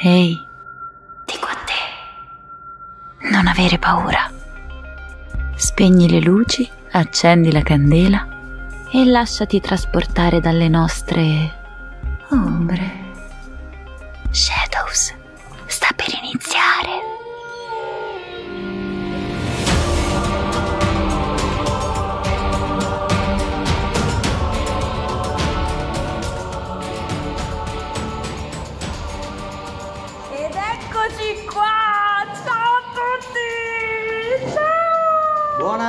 Ehi, dico a te, non avere paura. Spegni le luci, accendi la candela e lasciati trasportare dalle nostre ombre. Shadows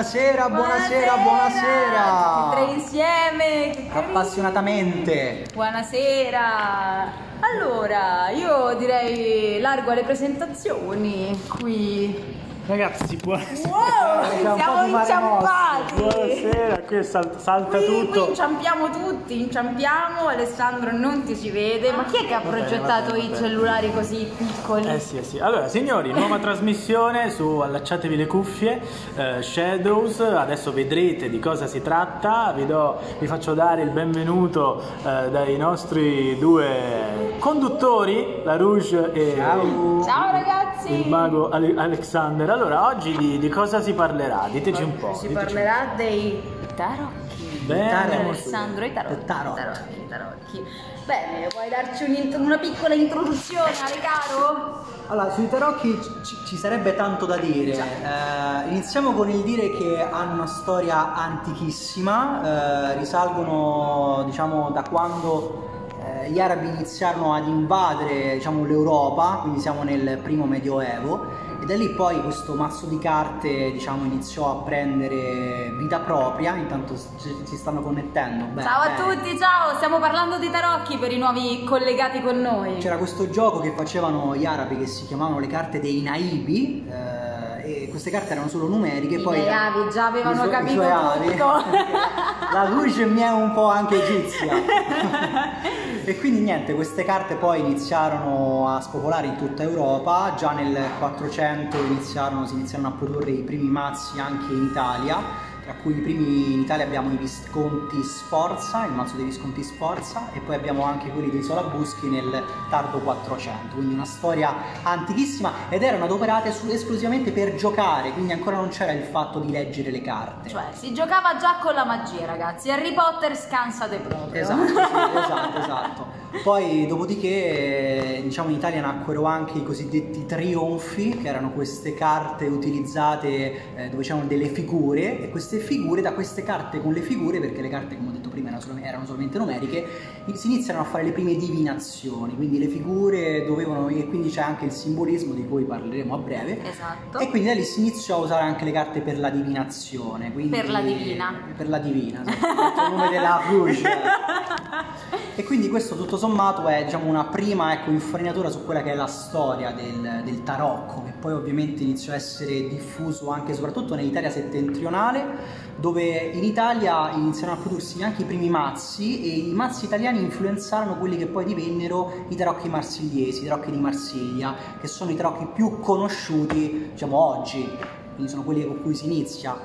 Buonasera, buonasera, Tutti buonasera! tre insieme! Che. Appassionatamente! Buonasera! Allora, io direi largo alle presentazioni qui. Ragazzi, buonasera. Wow! Siamo inciampati! Buonasera, qui sal- salta Qui, qui tutto. inciampiamo tutti, inciampiamo, Alessandro non ti si vede, ma chi è che ha progettato va bene, i cellulari così piccoli? Eh sì, eh sì. Allora, signori, nuova trasmissione su Allacciatevi le cuffie, eh, Shadows. Adesso vedrete di cosa si tratta. Vi, do- vi faccio dare il benvenuto eh, dai nostri due conduttori, la Rouge e Ciao! Ciao ragazzi! il mago Ale- Alexander. Allora, oggi di, di cosa si parlerà? Diteci un po'. Si diteci un parlerà dei tarocchi. po'. Bene, Tarocchi. Alessandro, i tarocchi. Tarocchi. tarocchi, tarocchi. Bene, vuoi darci un'int- una piccola introduzione, Ale caro? Allora, sui tarocchi ci, ci sarebbe tanto da dire. Eh, iniziamo con il dire che hanno una storia antichissima, eh, risalgono diciamo da quando eh, gli arabi iniziarono ad invadere diciamo, l'Europa, quindi siamo nel primo medioevo. Da lì poi questo mazzo di carte diciamo, iniziò a prendere vita propria, intanto si, stanno connettendo. Bene, ciao a bene. tutti, ciao! Stiamo parlando di tarocchi per i nuovi collegati con noi. C'era questo gioco che facevano gli arabi che si chiamavano le carte dei naibi eh, e queste carte erano solo numeriche. I poi avi già avevano i capito avi. tutto. La luce mi è un po' anche egizia. e quindi niente, queste carte poi iniziarono a spopolare in tutta Europa, già nel 400 iniziarono, si iniziarono a produrre i primi mazzi anche in Italia tra cui i primi in Italia abbiamo i Visconti Sforza, il mazzo dei Visconti Sforza, e poi abbiamo anche quelli dei Solabuschi nel tardo 400, quindi una storia antichissima ed erano adoperate su- esclusivamente per giocare, quindi ancora non c'era il fatto di leggere le carte. Cioè, si giocava già con la magia, ragazzi. Harry Potter scansate proprio. Esatto, sì, esatto, esatto. Poi dopodiché eh, diciamo in Italia nacquero anche i cosiddetti trionfi, che erano queste carte utilizzate eh, dove c'erano delle figure e queste figure, da queste carte con le figure, perché le carte come ho detto prima erano, solo- erano solamente numeriche, si iniziano a fare le prime divinazioni, quindi le figure dovevano, e quindi c'è anche il simbolismo di cui parleremo a breve. Esatto. E quindi da lì si iniziò a usare anche le carte per la divinazione. Per la divina. Per la divina, sì. il nome della Rouge. E quindi questo tutto sommato è diciamo, una prima ecco, infarinatura su quella che è la storia del, del tarocco, che poi ovviamente iniziò a essere diffuso anche e soprattutto nell'Italia settentrionale, dove in Italia iniziarono a prodursi anche i primi mazzi e i mazzi italiani influenzarono quelli che poi divennero i tarocchi marsigliesi, i tarocchi di Marsiglia, che sono i tarocchi più conosciuti diciamo, oggi, quindi sono quelli con cui si inizia.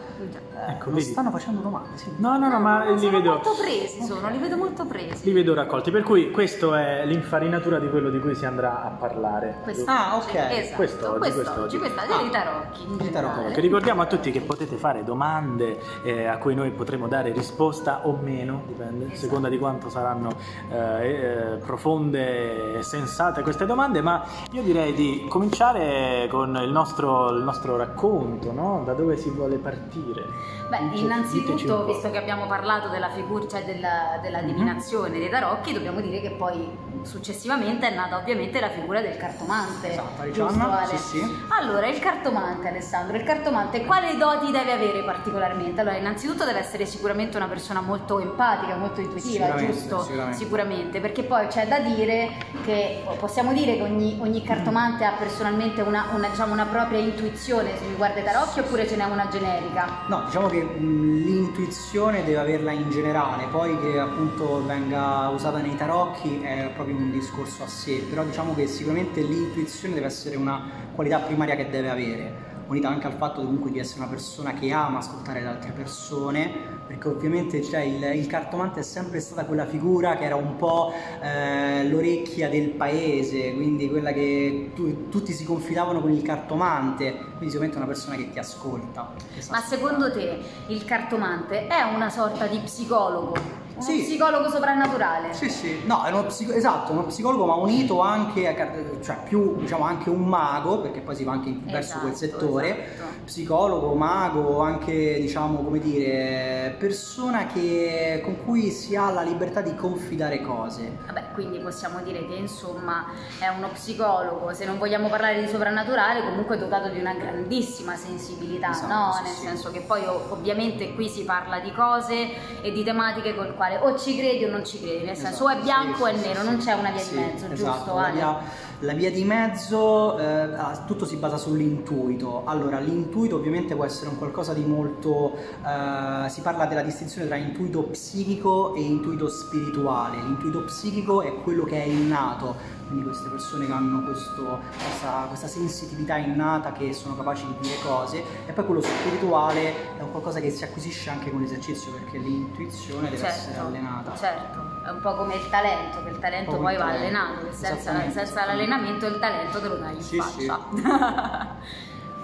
Ecco, non vedi. stanno facendo domande, sì. No, no, no, ma li sono vedo. molto presi, sono, li vedo molto presi. Li vedo raccolti, per cui questo è l'infarinatura di quello di cui si andrà a parlare. Questo Ah, ok. Esatto, Questo oggi, questo oggi, questa è dei tarocchi in Dei tarocchi. Che ricordiamo a tutti che potete fare domande eh, a cui noi potremo dare risposta o meno, dipende, a Esatto. seconda di quanto saranno eh, eh, profonde e sensate queste domande, ma io direi di cominciare con il nostro, il nostro racconto, no? Da dove si vuole partire? Beh, innanzitutto, visto che abbiamo parlato della figura, cioè della, della Mhm. divinazione dei tarocchi, dobbiamo dire che poi successivamente è nata ovviamente la figura del cartomante. Esatto, Ale? sì, sì. Allora, il cartomante, Alessandro, il cartomante quali doti deve avere particolarmente? Allora, innanzitutto deve essere sicuramente una persona molto empatica, molto intuitiva, Sicuramente, giusto? sicuramente. Sicuramente, perché poi c'è da dire che possiamo dire che ogni, ogni cartomante ha personalmente una, una, diciamo, una propria intuizione se riguarda i tarocchi oppure ce n'è una generica? No, diciamo che l'intuizione deve averla in generale, poi che appunto venga usata nei tarocchi è proprio un discorso a sé, però diciamo che sicuramente l'intuizione deve essere una qualità primaria che deve avere. Unita anche al fatto comunque di essere una persona che ama ascoltare le altre persone, perché ovviamente cioè, il, il cartomante è sempre stata quella figura che era un po' eh, l'orecchia del paese, quindi quella che tu- tutti si confidavano con il cartomante, quindi sicuramente una persona che ti ascolta. che Ma secondo te il cartomante è una sorta di psicologo? Uno Sì. psicologo soprannaturale? Sì, sì, no, è uno psico- esatto, uno psicologo ma unito anche, a cioè più diciamo anche un mago, perché poi si va anche in- verso quel Esatto, settore, esatto. psicologo, mago, anche diciamo come dire, persona che, con cui si ha la libertà di confidare cose. Vabbè, quindi possiamo dire che insomma è uno psicologo, se non vogliamo parlare di soprannaturale, comunque dotato di una grandissima sensibilità, Esatto, no? sì, Nel sì. senso che poi ov- ovviamente qui si parla di cose e di tematiche col quale o ci credi o non ci credi, nel senso o è Esatto, bianco sì, o è nero, sì, non c'è una via Sì, di mezzo, esatto, giusto? La via, la via di mezzo, eh, ah, tutto si basa sull'intuito. Allora, l'intuito ovviamente può essere un qualcosa di molto... eh, si parla della distinzione tra intuito psichico e intuito spirituale. L'intuito psichico è quello che è innato, quindi queste persone che hanno questo- questa, questa sensitività innata che sono capaci di dire cose, e poi quello spirituale è un qualcosa che si acquisisce anche con l'esercizio, perché l'intuizione deve essere Certo, allenata. certo, è un po' come il talento, che il talento poi va talento, allenato, senza, senza l'allenamento il talento te lo dai in Sì, sì. faccia.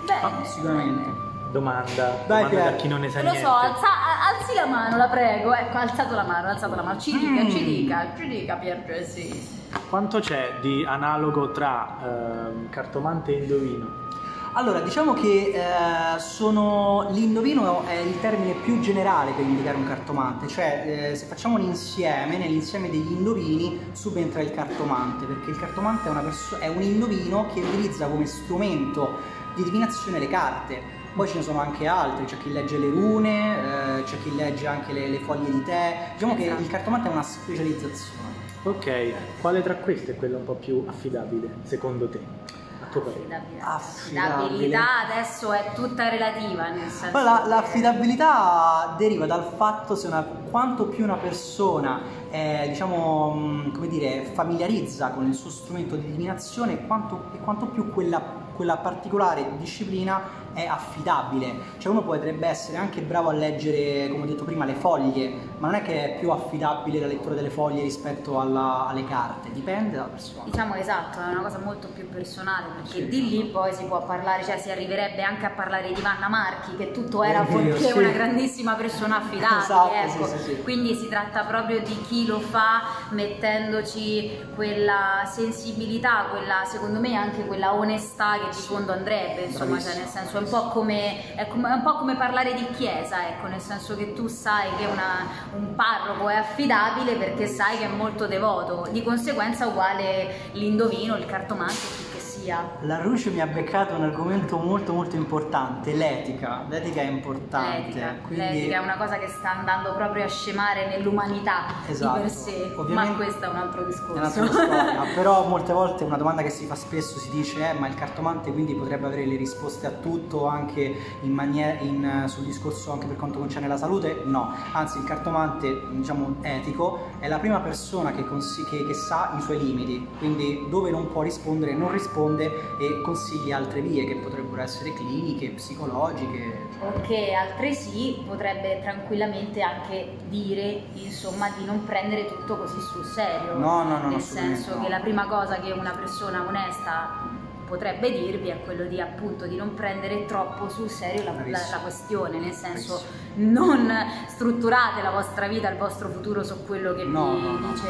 Bene. Sicuramente. Domanda, Vai, domanda da chi non ne sa Lo niente. so, alza- alzi la mano, la prego. Ecco, ha alzato la mano, ha alzato la mano. Ci dica, Mm. ci dica, ci dica Pier Gessi. Quanto c'è di analogo tra ehm, cartomante e indovino? Allora, diciamo che eh, sono l'indovino è il termine più generale per indicare un cartomante, cioè eh, se facciamo un insieme, nell'insieme degli indovini subentra il cartomante, perché il cartomante è, una perso- è un indovino che utilizza come strumento di divinazione le carte. Poi ce ne sono anche altri, c'è chi legge le rune, eh, c'è chi legge anche le, le foglie di tè. Diciamo che Esatto. il cartomante è una specializzazione. Ok, quale tra queste è quello un po' più affidabile, secondo te? A tuo parere? Affidabilità. Affidabile. Affidabilità adesso è tutta relativa, nel senso. Poi la- che- l'affidabilità deriva dal fatto se una, quanto più una persona è, diciamo, mh, come dire, familiarizza con il suo strumento di divinazione e quanto, e quanto più quella, quella particolare disciplina è affidabile. Cioè uno potrebbe essere anche bravo a leggere, come ho detto prima, le foglie, ma non è che è più affidabile la lettura delle foglie rispetto alla- alle carte, dipende dalla persona. Diciamo esatto, è una cosa molto più personale perché Sì. di lì poi si può parlare, cioè si arriverebbe anche a parlare di Vanna Marchi che tutto era perché sì. una grandissima persona affidabile, Esatto, ecco. sì, sì, quindi si tratta proprio di chi lo fa mettendoci quella sensibilità, quella secondo me anche quella onestà che di fondo andrebbe, insomma, cioè nel senso un po' come, è un po' come parlare di chiesa, ecco, nel senso che tu sai che una- un parroco è affidabile perché sai che è molto devoto, di conseguenza uguale l'indovino, il cartomante, sia. La Ruce mi ha beccato un argomento molto molto importante, l'etica. L'etica è importante. L'etica, quindi- l'etica è una cosa che sta andando proprio a scemare nell'umanità Esatto. di per sé, ma Ovviamente- questo è un altro discorso. storia, però molte volte una domanda che si fa spesso si dice eh, ma il cartomante quindi potrebbe avere le risposte a tutto anche in maniera, in, sul discorso anche per quanto concerne la salute? No, anzi il cartomante diciamo etico è la prima persona che, consi- che- che sa i suoi limiti, quindi dove non può rispondere non risponde e consiglia altre vie che potrebbero essere cliniche, psicologiche. o che altresì potrebbe tranquillamente anche dire insomma di non prendere tutto così sul serio No, no, no, nel senso no. che la prima cosa che una persona onesta potrebbe dirvi è quello di appunto di non prendere troppo sul serio la, la- la questione nel senso Bravissimo. non strutturate la vostra vita il vostro futuro su quello che No, vi no, no. dice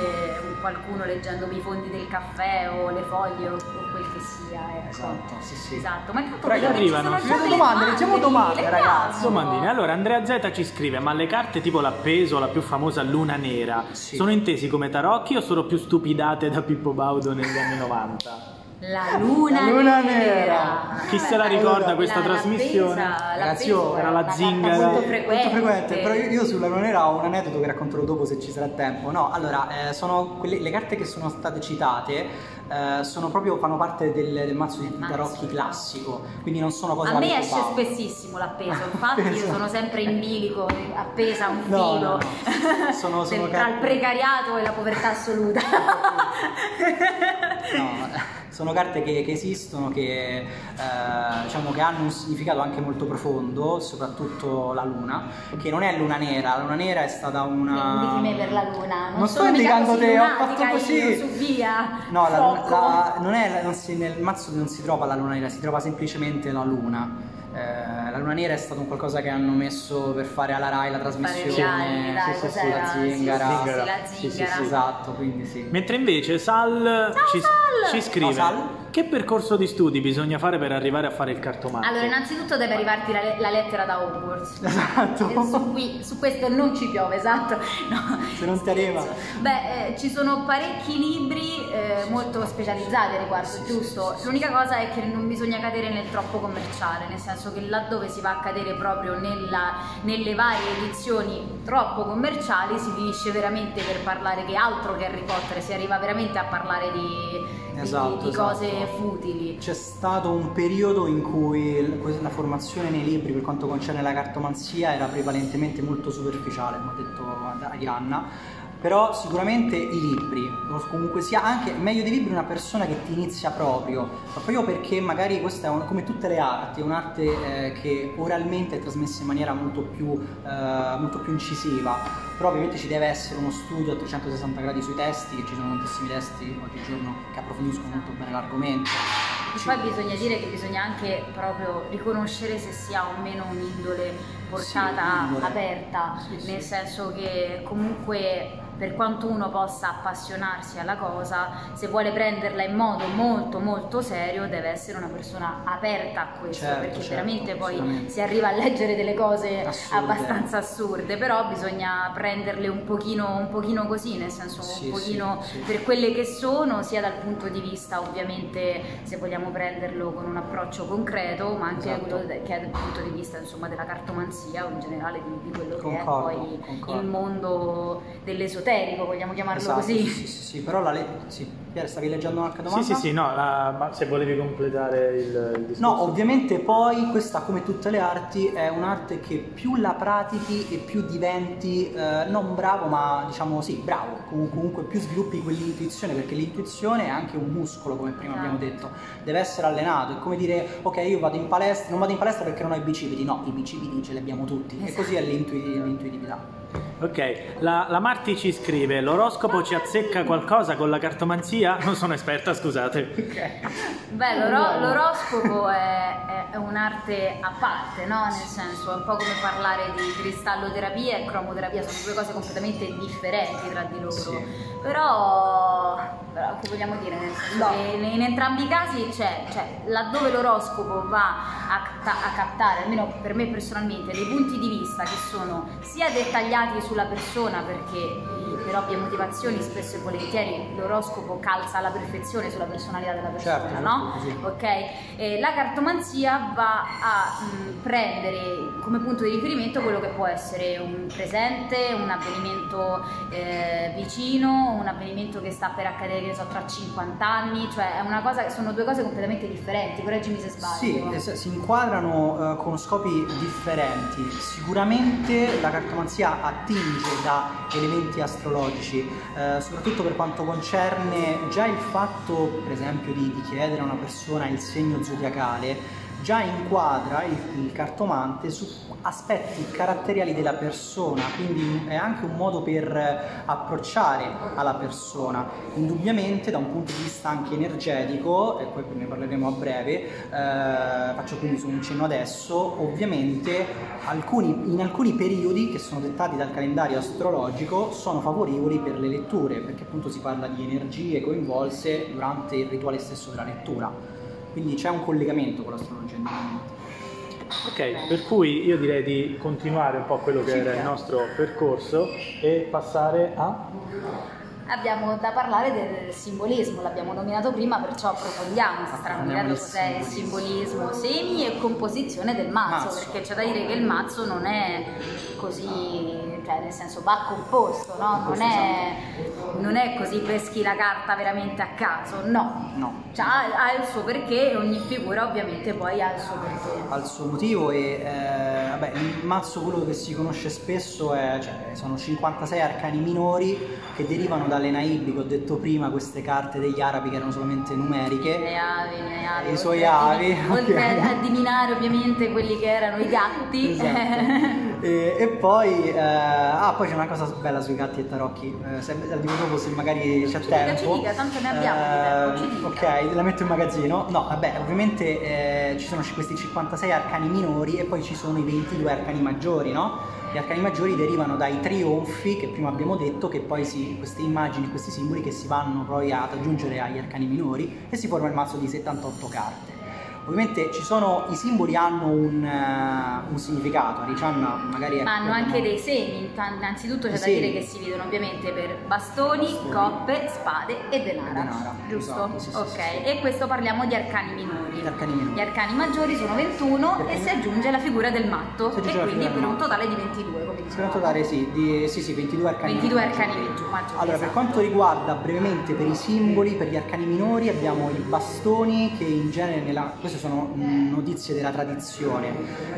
un qualcuno leggendovi i fondi del caffè o le foglie o, o quel che sia ecco. Esatto, sì, sì. Esatto, ma intanto vedo che ci arrivano. sono domande, leggiamo domande, ragazzi. Domandine. Allora, Andrea Z ci scrive: Ma le carte tipo l'appeso, la più famosa luna nera, Sì. sono intesi come tarocchi o sono più stupidate da Pippo Baudo negli anni 90? La luna, La luna nera. nera. Chi se la ricorda Allora, questa La- trasmissione? l'appesa- Ragazzi, l'appeso io- era la zingara. molto molto frequente. frequente, però io, io sulla non era ho un aneddoto che racconterò dopo se ci sarà tempo. No, allora, eh, sono quelle, le carte che sono state citate eh, sono proprio, fanno parte del, del mazzo di tarocchi classico, quindi non sono cose A me esce Baudo. spessissimo l'appeso, infatti io Appeso. sono sempre in bilico, appesa a un No, filo, no, no. Sono- sono tra il carte- precariato e la povertà assoluta. No, sono carte che, che esistono, che, eh, diciamo, che hanno un significato anche molto profondo, soprattutto la luna, che non è luna nera, la luna nera è stata una... Me per la luna, non, Non sto indicando te, ho fatto così. su via. No, la, la- non è, non si- nel mazzo non si trova la luna nera, si trova semplicemente la luna. Eh, la luna nera è stato un qualcosa che hanno messo per fare alla Rai la trasmissione. dai, sì, sì, sì, la Sì, sì, zingara. sì, sì, la Sì, sì, sì, zingara. esatto, quindi sì. Mentre invece Sal, ci, Sal! ci scrive Ciao, Sal. Che percorso di studi bisogna fare per arrivare a fare il cartomante? Allora, innanzitutto deve arrivarti la, la lettera da Hogwarts. Esatto. E su, qui- su questo non ci piove, esatto. No, Se non ti arriva. Beh, eh, ci sono parecchi libri eh, molto specializzati a riguardo, giusto? L'unica cosa è che non bisogna cadere nel troppo commerciale, nel senso che laddove si va a cadere proprio nella- nelle varie edizioni troppo commerciali si finisce veramente per parlare che altro che Harry Potter, si arriva veramente a parlare di, di- Esatto, di cose futili. C'è stato un periodo in cui la formazione nei libri per quanto concerne la cartomanzia era prevalentemente molto superficiale, come ha detto Arianna. Però sicuramente i libri, o comunque sia anche meglio dei libri una persona che ti inizia proprio, ma proprio perché magari questa è un- come tutte le arti, è un'arte eh, che oralmente è trasmessa in maniera molto più, eh, molto più incisiva, però ovviamente ci deve essere uno studio a 360 gradi sui testi, che ci sono tantissimi testi oggigiorno che approfondiscono molto bene l'argomento. E Ci- poi bisogna dire che bisogna anche proprio riconoscere se si ha o meno un'indole portata Sì, aperta, Sì, sì. nel senso che comunque per quanto uno possa appassionarsi alla cosa, se vuole prenderla in modo molto molto serio deve essere una persona aperta a questo, Certo, perché certo, veramente poi si arriva a leggere delle cose Assurde. abbastanza assurde, però bisogna prenderle un pochino, un pochino così, nel senso Sì, un pochino sì, sì. per quelle che sono, sia dal punto di vista ovviamente se vogliamo prenderlo con un approccio concreto, ma anche Esatto. quello che è dal punto di vista insomma della cartomanzia o in generale di, di quello che è Concordo, poi concordo. il mondo dell'esoterico, vogliamo chiamarlo Esatto, così. Sì, sì, sì, sì, però la le... sì. Pier, stavi leggendo un'altra domanda? Sì, sì, sì, no, la- ma se volevi completare il, il discorso. No, ovviamente poi questa, come tutte le arti, è un'arte che più la pratichi e più diventi eh, non bravo, ma diciamo sì, bravo. Com- comunque più sviluppi quell'intuizione, perché l'intuizione è anche un muscolo, come prima abbiamo Esatto. detto. Deve essere allenato. È come dire, ok, io vado in palestra, non vado in palestra perché non ho i bicipiti. No, i bicipiti ce li abbiamo tutti. E Esatto. così è l'intui- l'intuitività. Ok, la, la Marti ci scrive: l'oroscopo ci azzecca qualcosa con la cartomanzia? Non sono esperta, scusate. Beh, l'oro- l'oroscopo è, è- un'arte a parte, no? Nel senso, è un po' come parlare di cristalloterapia e cromoterapia, sono due cose completamente differenti tra di loro. Sì. Però, che vogliamo dire? No. in entrambi i casi c'è, cioè, laddove l'oroscopo va a, a captare, almeno per me personalmente, dei punti di vista che sono sia dettagliati sulla persona, perché per ovvie motivazioni spesso e volentieri l'oroscopo calza alla perfezione sulla personalità della persona, Certo, certo, no? così. Ok? Eh, la cartomanzia va a mh, prendere come punto di riferimento quello che può essere un presente, un avvenimento eh, vicino, un avvenimento che sta per accadere, che so, tra 50 anni, cioè è una cosa, sono due cose completamente differenti, correggimi se sbaglio. Sì, es- si inquadrano eh, con scopi differenti. Sicuramente la cartomanzia attinge da elementi astrologici, eh, soprattutto per quanto concerne già il fatto, per esempio, di, di chiedere a una persona il segno zodiacale, già inquadra il, il cartomante su aspetti caratteriali della persona, quindi è anche un modo per eh, approcciare alla persona. Indubbiamente da un punto di vista anche energetico, e poi ne parleremo a breve, eh, faccio quindi un cenno adesso, ovviamente alcuni- in alcuni periodi che sono dettati dal calendario astrologico sono favorevoli per le letture, perché appunto si parla di energie coinvolte durante il rituale stesso della lettura. Quindi c'è un collegamento con l'astrologia indubbiamente. Ok, per cui io direi di continuare un po' quello che Sì, era il nostro percorso e passare a. Abbiamo da parlare del simbolismo, l'abbiamo nominato prima, perciò approfondiamo, si cos'è il simbolismo. semi e composizione del mazzo, Mazzo. perché c'è da dire che il mazzo non è così, cioè nel senso va composto, no? non, è, non è così peschi la carta veramente a caso, no. No. Cioè, ha, ha il suo perché e ogni figura ovviamente poi ha il suo perché. ha il suo motivo e eh, vabbè, il mazzo quello che si conosce spesso è, cioè, sono 56 arcani minori che derivano dalle Naib, che ho detto prima, queste carte degli arabi che erano solamente numeriche. Le avi, le avi. I suoi a avi, Oltre ok. a divinare ovviamente quelli che erano i gatti. Esatto. e, e poi, eh, ah, poi c'è una cosa bella sui gatti e tarocchi, eh, se, la dico dopo se magari c'è Ci dica, tempo. ci dica, tanto ne abbiamo di tempo, ci dica. ok, la metto in magazzino. No, vabbè, ovviamente eh, ci sono questi 56 arcani minori e poi ci sono i 22 arcani maggiori, no? Gli arcani maggiori derivano dai trionfi che prima abbiamo detto, che poi si, queste immagini, questi simboli che si vanno poi ad aggiungere agli arcani minori e si forma il mazzo di 78 carte. Ovviamente ci sono, i simboli hanno un, eh, un significato, Riccianna magari Ma hanno anche dei segni, innanzitutto c'è I da dire segni. che si vedono ovviamente per bastoni, Bastoni. coppe, spade e denara. Denara, giusto? esatto, sì, sì, ok, sì, e questo parliamo di arcani minori. Gli arcani minori. Gli arcani maggiori sono 21 Gli e si aggiunge la figura del matto e quindi per un totale di 22 Per un totale sì, di, sì, sì, 22 arcani 22 maggiori. arcani maggi- maggiori, Allora, per esatto. quanto riguarda brevemente per i simboli, per gli arcani minori, abbiamo i bastoni che in genere, nella, queste sono notizie della tradizione,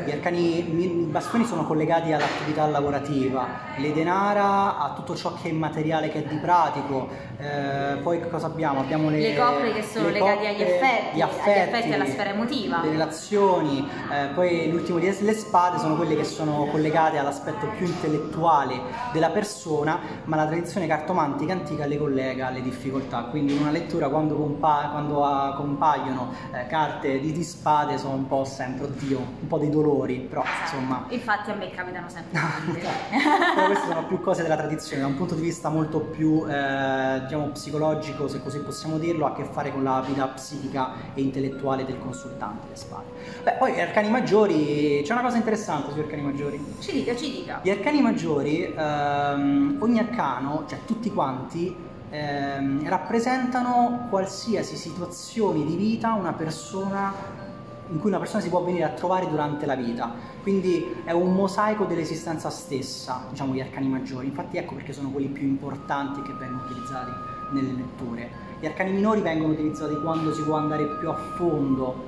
gli arcani, i bastoni sono collegati all'attività lavorativa, le denara a tutto ciò che è materiale, che è di pratico, eh, poi cosa abbiamo? Abbiamo le, Le coppe che sono le legate agli coppe, affetti, gli agli affetti, alla sfera emotiva. le relazioni, eh, poi l'ultimo di le spade sono quelle che sono collegate all'aspetto più intellettuale della persona, ma la tradizione cartomantica antica le collega alle difficoltà, quindi in una lettura quando, compa- quando, ah, compaiono eh, carte di, di spade sono un po' sempre, oddio, un po' dei dolori, però insomma... Infatti a me capitano sempre. Però queste sono più cose della tradizione, da un punto di vista molto più eh, diciamo psicologico, se così possiamo dirlo, ha a che fare con la vita psichica e intellettuale del consultante le spade. Beh, poi arcani maggiori, c'è una cosa interessante sugli arcani maggiori. Ci dica, ci dica. Gli arcani maggiori, ehm, ogni arcano, cioè tutti quanti, ehm, rappresentano qualsiasi situazione di vita una persona in cui una persona si può venire a trovare durante la vita. Quindi è un mosaico dell'esistenza stessa, diciamo, gli arcani maggiori. Infatti ecco perché sono quelli più importanti che vengono utilizzati nelle letture. Gli arcani minori vengono utilizzati quando si può andare più a fondo,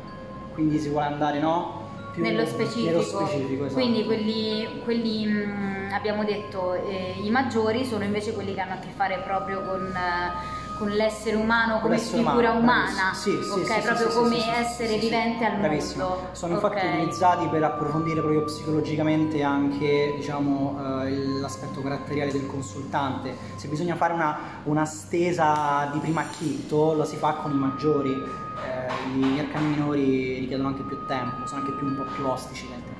quindi si vuole andare, no? Più nello specifico. nello specifico, esatto. Quindi quelli, quelli, mh, abbiamo detto eh, i maggiori sono invece quelli che hanno a che fare proprio con, eh, con l'essere umano come l'essere figura umano, umana. Sì, sì, ok? sì, proprio come essere vivente al bravissimo. mondo. Sono infatti ok? utilizzati per approfondire proprio psicologicamente anche diciamo, eh, l'aspetto caratteriale del consultante. Se bisogna fare una, una stesa di primo acchitto, lo si fa con i maggiori. Eh, gli arcani minori richiedono anche più tempo, sono anche più, un po' più ostici interpretare.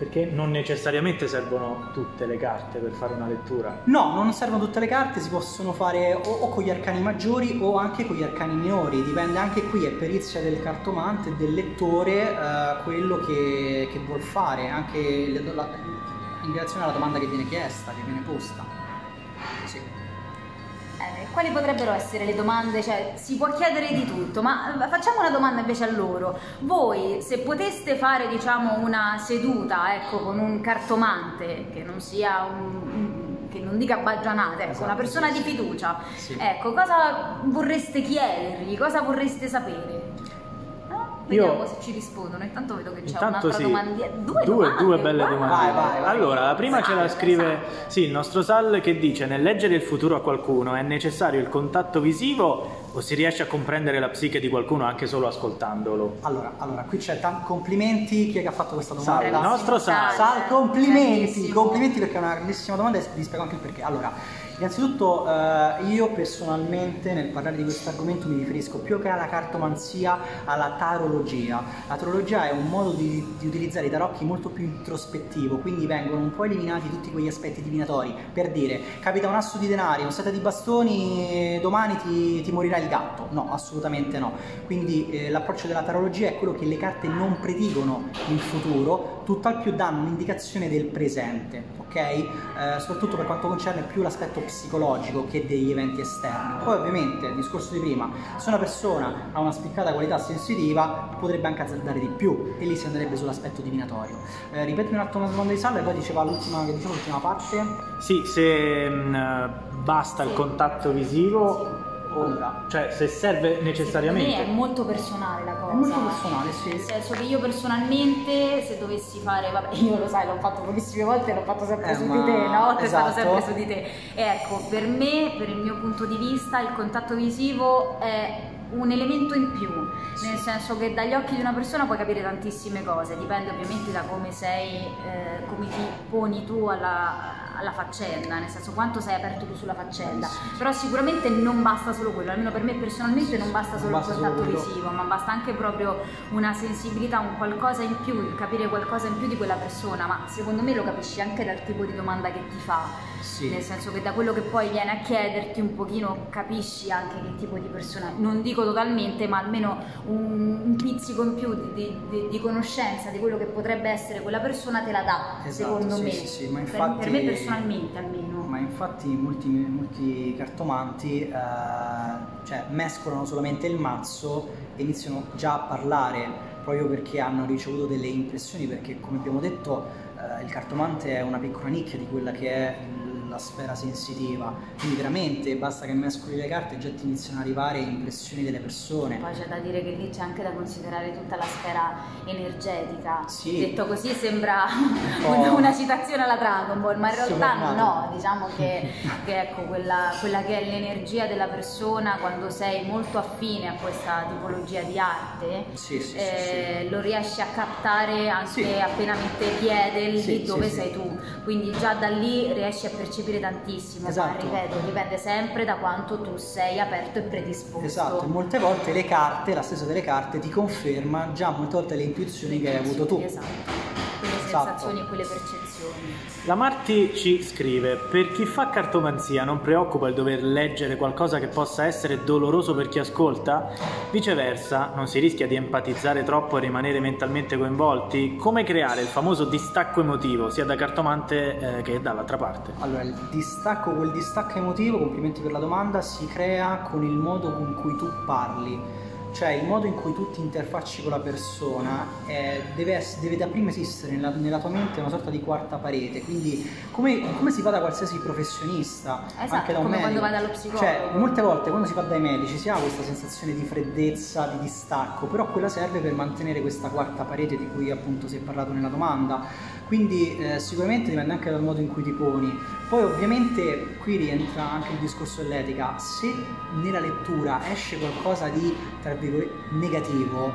Perché non necessariamente servono tutte le carte per fare una lettura. No, non servono tutte le carte, si possono fare o, o con gli arcani maggiori o anche con gli arcani minori, dipende anche qui, è perizia del cartomante, del lettore, eh, quello che, che vuol fare, anche le- la- in relazione alla domanda che viene chiesta, che viene posta. Sì. Eh, quali potrebbero essere le domande? Cioè, si può chiedere di tutto, ma eh, facciamo una domanda invece a loro. Voi, se poteste fare, diciamo, una seduta, ecco, con un cartomante, che non sia un... che non dica baggianate, ecco, Esatto, una persona sì, di fiducia, Sì. ecco, cosa vorreste chiedergli? Cosa vorreste sapere? No? Io- Vediamo se ci rispondono. Intanto vedo che c'è Intanto un'altra sì, domanda. Due, due, domande, due belle wow. domande. Vai, vai, vai. Allora, la prima ce la scrive salve. sì, il nostro Sal che dice: Nel leggere il futuro a qualcuno è necessario il contatto visivo o si riesce a comprendere la psiche di qualcuno anche solo ascoltandolo? Allora, allora, qui c'è tanti complimenti, chi è che ha fatto questa domanda? Sal, il nostro Sal. Sal, complimenti, complimenti perché è una grandissima domanda e vi spiego anche il perché. Allora, innanzitutto eh, io personalmente nel parlare di questo argomento mi riferisco più che alla cartomanzia alla tarologia. La tarologia è un modo di, di utilizzare i tarocchi molto più introspettivo, quindi vengono un po' eliminati tutti quegli aspetti divinatori. Per dire, capita un asso di denari, un sette di bastoni, domani ti, ti morirà il gatto. No, assolutamente no. Quindi eh, l'approccio della tarologia è quello che le carte non predicono il futuro, tutt'al più danno un'indicazione del presente, ok? Eh, soprattutto per quanto concerne più l'aspetto psicologico che degli eventi esterni. Poi ovviamente, il discorso di prima, se una persona ha una spiccata qualità sensitiva potrebbe anche azzardare di più e lì si andrebbe sull'aspetto divinatorio. Eh, ripeti un attimo la domanda di Salla e poi diceva l'ultima, che diceva l'ultima parte. Sì, se mh, basta il contatto visivo Allora. cioè, se serve Secondo me è necessariamente. molto personale la cosa. È molto personale, sì. Nel senso che io personalmente, se dovessi fare, vabbè, io lo sai, l'ho fatto pochissime volte, l'ho fatto sempre Eh, su ma- di te, no? È stato esatto. sempre su di te. E ecco, per me, per il mio punto di vista, il contatto visivo è un elemento in più, nel senso che dagli occhi di una persona puoi capire tantissime cose, dipende ovviamente da come sei, eh, come ti poni tu alla, alla faccenda, nel senso quanto sei aperto tu sulla faccenda, Sì, sì. però sicuramente non basta solo quello, almeno per me personalmente non basta Non solo basta il contatto visivo, ma basta anche proprio una sensibilità, un qualcosa in più, il capire qualcosa in più di quella persona, ma secondo me lo capisci anche dal tipo di domanda che ti fa. Sì. Nel senso che da quello che poi viene a chiederti un pochino capisci anche che tipo di persona, non dico totalmente, ma almeno un, un pizzico in più di, di- di- di conoscenza di quello che potrebbe essere quella persona te la dà, Esatto, secondo sì, me. sì, sì, ma Per- infatti- per, me personalmente almeno. Ma infatti molti, molti cartomanti eh, cioè, mescolano solamente il mazzo e iniziano già a parlare proprio perché hanno ricevuto delle impressioni, perché come abbiamo detto eh, il cartomante è una piccola nicchia di quella che è la sfera sensitiva, quindi veramente basta che mescoli le carte e già ti iniziano ad arrivare impressioni delle persone. Poi c'è da dire che lì c'è anche da considerare tutta la sfera energetica. Sì. Detto così sembra po'. una, citazione alla Dragon Ball, ma in realtà Supernato. no, diciamo che, che ecco, quella, quella che è l'energia della persona quando sei molto affine a questa tipologia di arte, Sì, sì, sì, eh, lo riesci a captare anche Sì. appena mette piede lì Sì, dove sì, sì. sei tu. Quindi già da lì riesci a percepire tantissimo, Esatto. ma ripeto, dipende sempre da quanto tu sei aperto e predisposto. Esatto, molte volte le carte, la stessa delle carte, ti conferma già molte volte le intuizioni che hai avuto tu. Esatto, quelle Esatto. sensazioni e quelle percezioni. La Marti ci scrive: Per chi fa cartomanzia non preoccupa il dover leggere qualcosa che possa essere doloroso per chi ascolta? Viceversa, non si rischia di empatizzare troppo e rimanere mentalmente coinvolti? Come creare il famoso distacco emotivo sia da cartomante eh, che dall'altra parte? Allora, il distacco, quel distacco emotivo, complimenti per la domanda, si crea con il modo con cui tu parli. Cioè il modo in cui tu ti interfacci con la persona eh, deve, deve da prima esistere nella, nella tua mente una sorta di quarta parete, quindi come, come si fa da qualsiasi professionista, Esatto, anche da un come medico. quando vai dallo psicologo. Cioè, molte volte quando si va dai medici si ha questa sensazione di freddezza, di distacco, però quella serve per mantenere questa quarta parete di cui appunto si è parlato nella domanda. Quindi eh, sicuramente dipende anche dal modo in cui ti poni. Poi ovviamente qui rientra anche il discorso dell'etica. Se nella lettura esce qualcosa di, tra virgolette, negativo,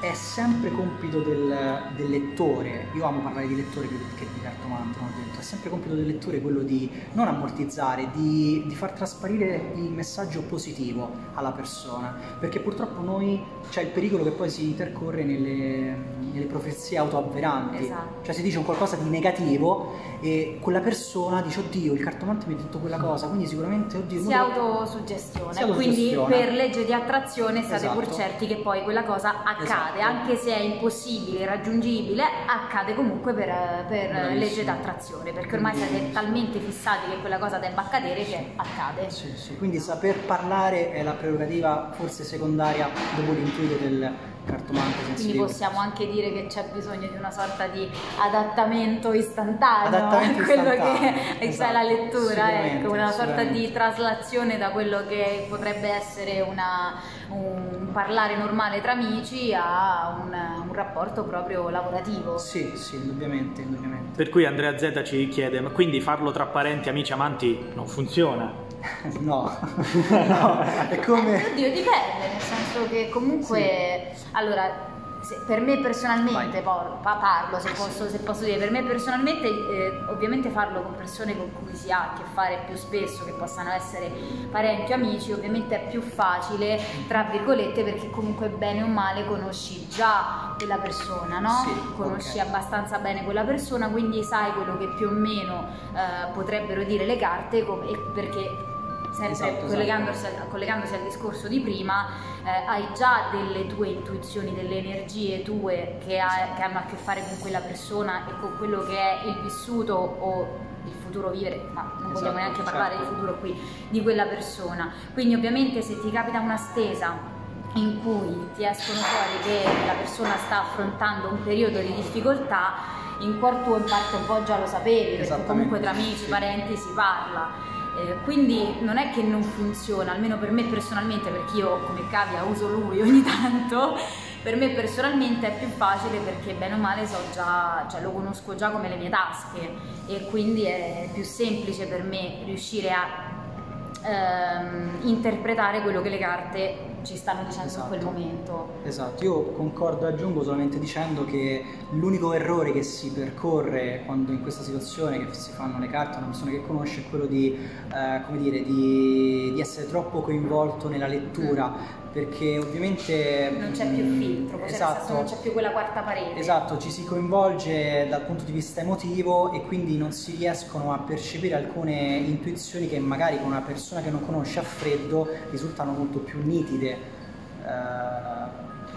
è sempre compito del, del lettore. Io amo parlare di lettore più che di cartomante, come ho detto. È sempre compito del lettore quello di non ammortizzare, di, di far trasparire il messaggio positivo alla persona. Perché purtroppo noi c'è il pericolo che poi si intercorre nelle, nelle profezie autoavveranti. Esatto. Cioè si dice un qualcosa di negativo e quella persona dice oddio il cartomante mi ha detto quella cosa, quindi sicuramente oddio... Si autosuggestione, quindi per legge di attrazione state pur Esatto. certi che poi quella cosa accade, Esatto. Anche se è impossibile, irraggiungibile, accade comunque per, per legge di attrazione, perché ormai siete talmente fissati che quella cosa debba accadere che accade. Sì, sì, quindi saper parlare è la prerogativa forse secondaria dopo l'intuito del cartomante Quindi possiamo anche dire che c'è bisogno di una sorta di adattamento istantaneo Adattamento a quello istantaneo, che è esatto, la lettura, ecco, una sorta di traslazione da quello che potrebbe essere una- un parlare normale tra amici a un, un rapporto proprio lavorativo. Sì, sì, indubbiamente, indubbiamente. Per cui Andrea Z ci chiede: Ma quindi farlo tra parenti, amici, amanti non funziona? No, no, è come... Oddio, dipende, nel senso che comunque, allora, se- per me personalmente, Vai. poi pa- parlo se posso, se posso dire, per me personalmente eh, ovviamente farlo con persone con cui si ha a che fare più spesso, che possano essere parenti o amici, ovviamente è più facile, tra virgolette, perché comunque bene o male conosci già quella persona, no? Sì, conosci ok. abbastanza bene quella persona, quindi sai quello che più o meno eh, potrebbero dire le carte, come- perché sempre Esatto, collegandosi, al, collegandosi al discorso di prima, eh, hai già delle tue intuizioni, delle energie tue che, ha- che hanno a che fare con quella persona e con quello che è il vissuto o il futuro vivere, ma non vogliamo Esatto, neanche parlare certo. di futuro qui, di quella persona. Quindi ovviamente se ti capita una stesa in cui ti escono fuori che la persona sta affrontando un periodo di difficoltà, in cuor tuo in parte un po' già lo sapevi, perché comunque tra amici, sì. parenti si parla. Eh, quindi non è che non funziona, almeno per me personalmente, perché io come cavia uso lui ogni tanto, per me personalmente è più facile perché bene o male so già, cioè lo conosco già come le mie tasche e quindi è più semplice per me riuscire a ehm, interpretare quello che le carte ci stanno dicendo Esatto. in quel momento. Esatto, io concordo e aggiungo solamente dicendo che l'unico errore che si percorre quando in questa situazione che si fanno le carte a una persona che conosce è quello di, eh, come dire, di, di essere troppo coinvolto nella lettura perché ovviamente Non c'è più mm, filtro, cioè esatto, non c'è più quella quarta parete. Esatto, ci si coinvolge dal punto di vista emotivo e quindi non si riescono a percepire alcune intuizioni che magari con una persona che non conosce a freddo risultano molto più nitide.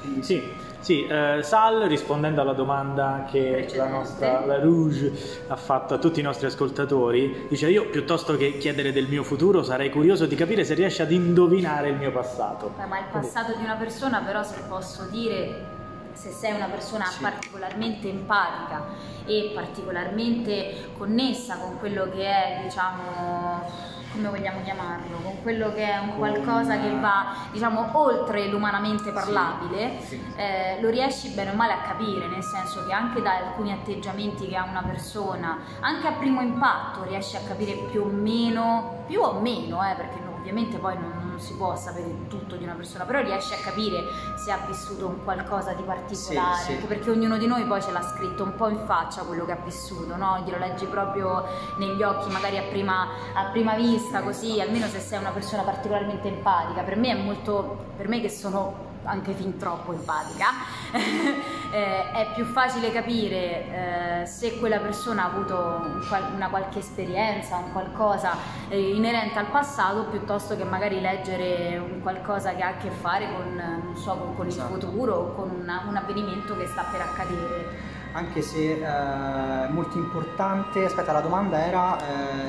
Quindi Sì, sì, eh, Sal rispondendo alla domanda che la nostra La Rouge ha fatto a tutti i nostri ascoltatori, dice io piuttosto che chiedere del mio futuro sarei curioso di capire se riesce ad indovinare il mio passato. Ma il passato di una persona, però, se posso dire, se sei una persona Sì. particolarmente empatica e particolarmente connessa con quello che è, diciamo, come vogliamo chiamarlo, con quello che è un qualcosa che va, diciamo, oltre l'umanamente parlabile, sì. eh, lo riesci bene o male a capire, nel senso che anche da alcuni atteggiamenti che ha una persona, anche a primo impatto riesci a capire più o meno, più o meno, eh, perché ovviamente poi non si può sapere tutto di una persona, però riesci a capire se ha vissuto un qualcosa di particolare, Sì, sì. anche perché ognuno di noi poi ce l'ha scritto un po' in faccia quello che ha vissuto, no? Glielo leggi proprio negli occhi, magari a prima, a prima vista, così, almeno se sei una persona particolarmente empatica. Per me è molto, per me che sono anche fin troppo empatica, eh, è più facile capire eh, se quella persona ha avuto un una qualche esperienza, un qualcosa eh, inerente al passato, piuttosto che magari leggere un qualcosa che ha a che fare con, non so, con, con il Esatto. futuro o con una- un avvenimento che sta per accadere. Anche se eh, molto importante, aspetta la domanda era...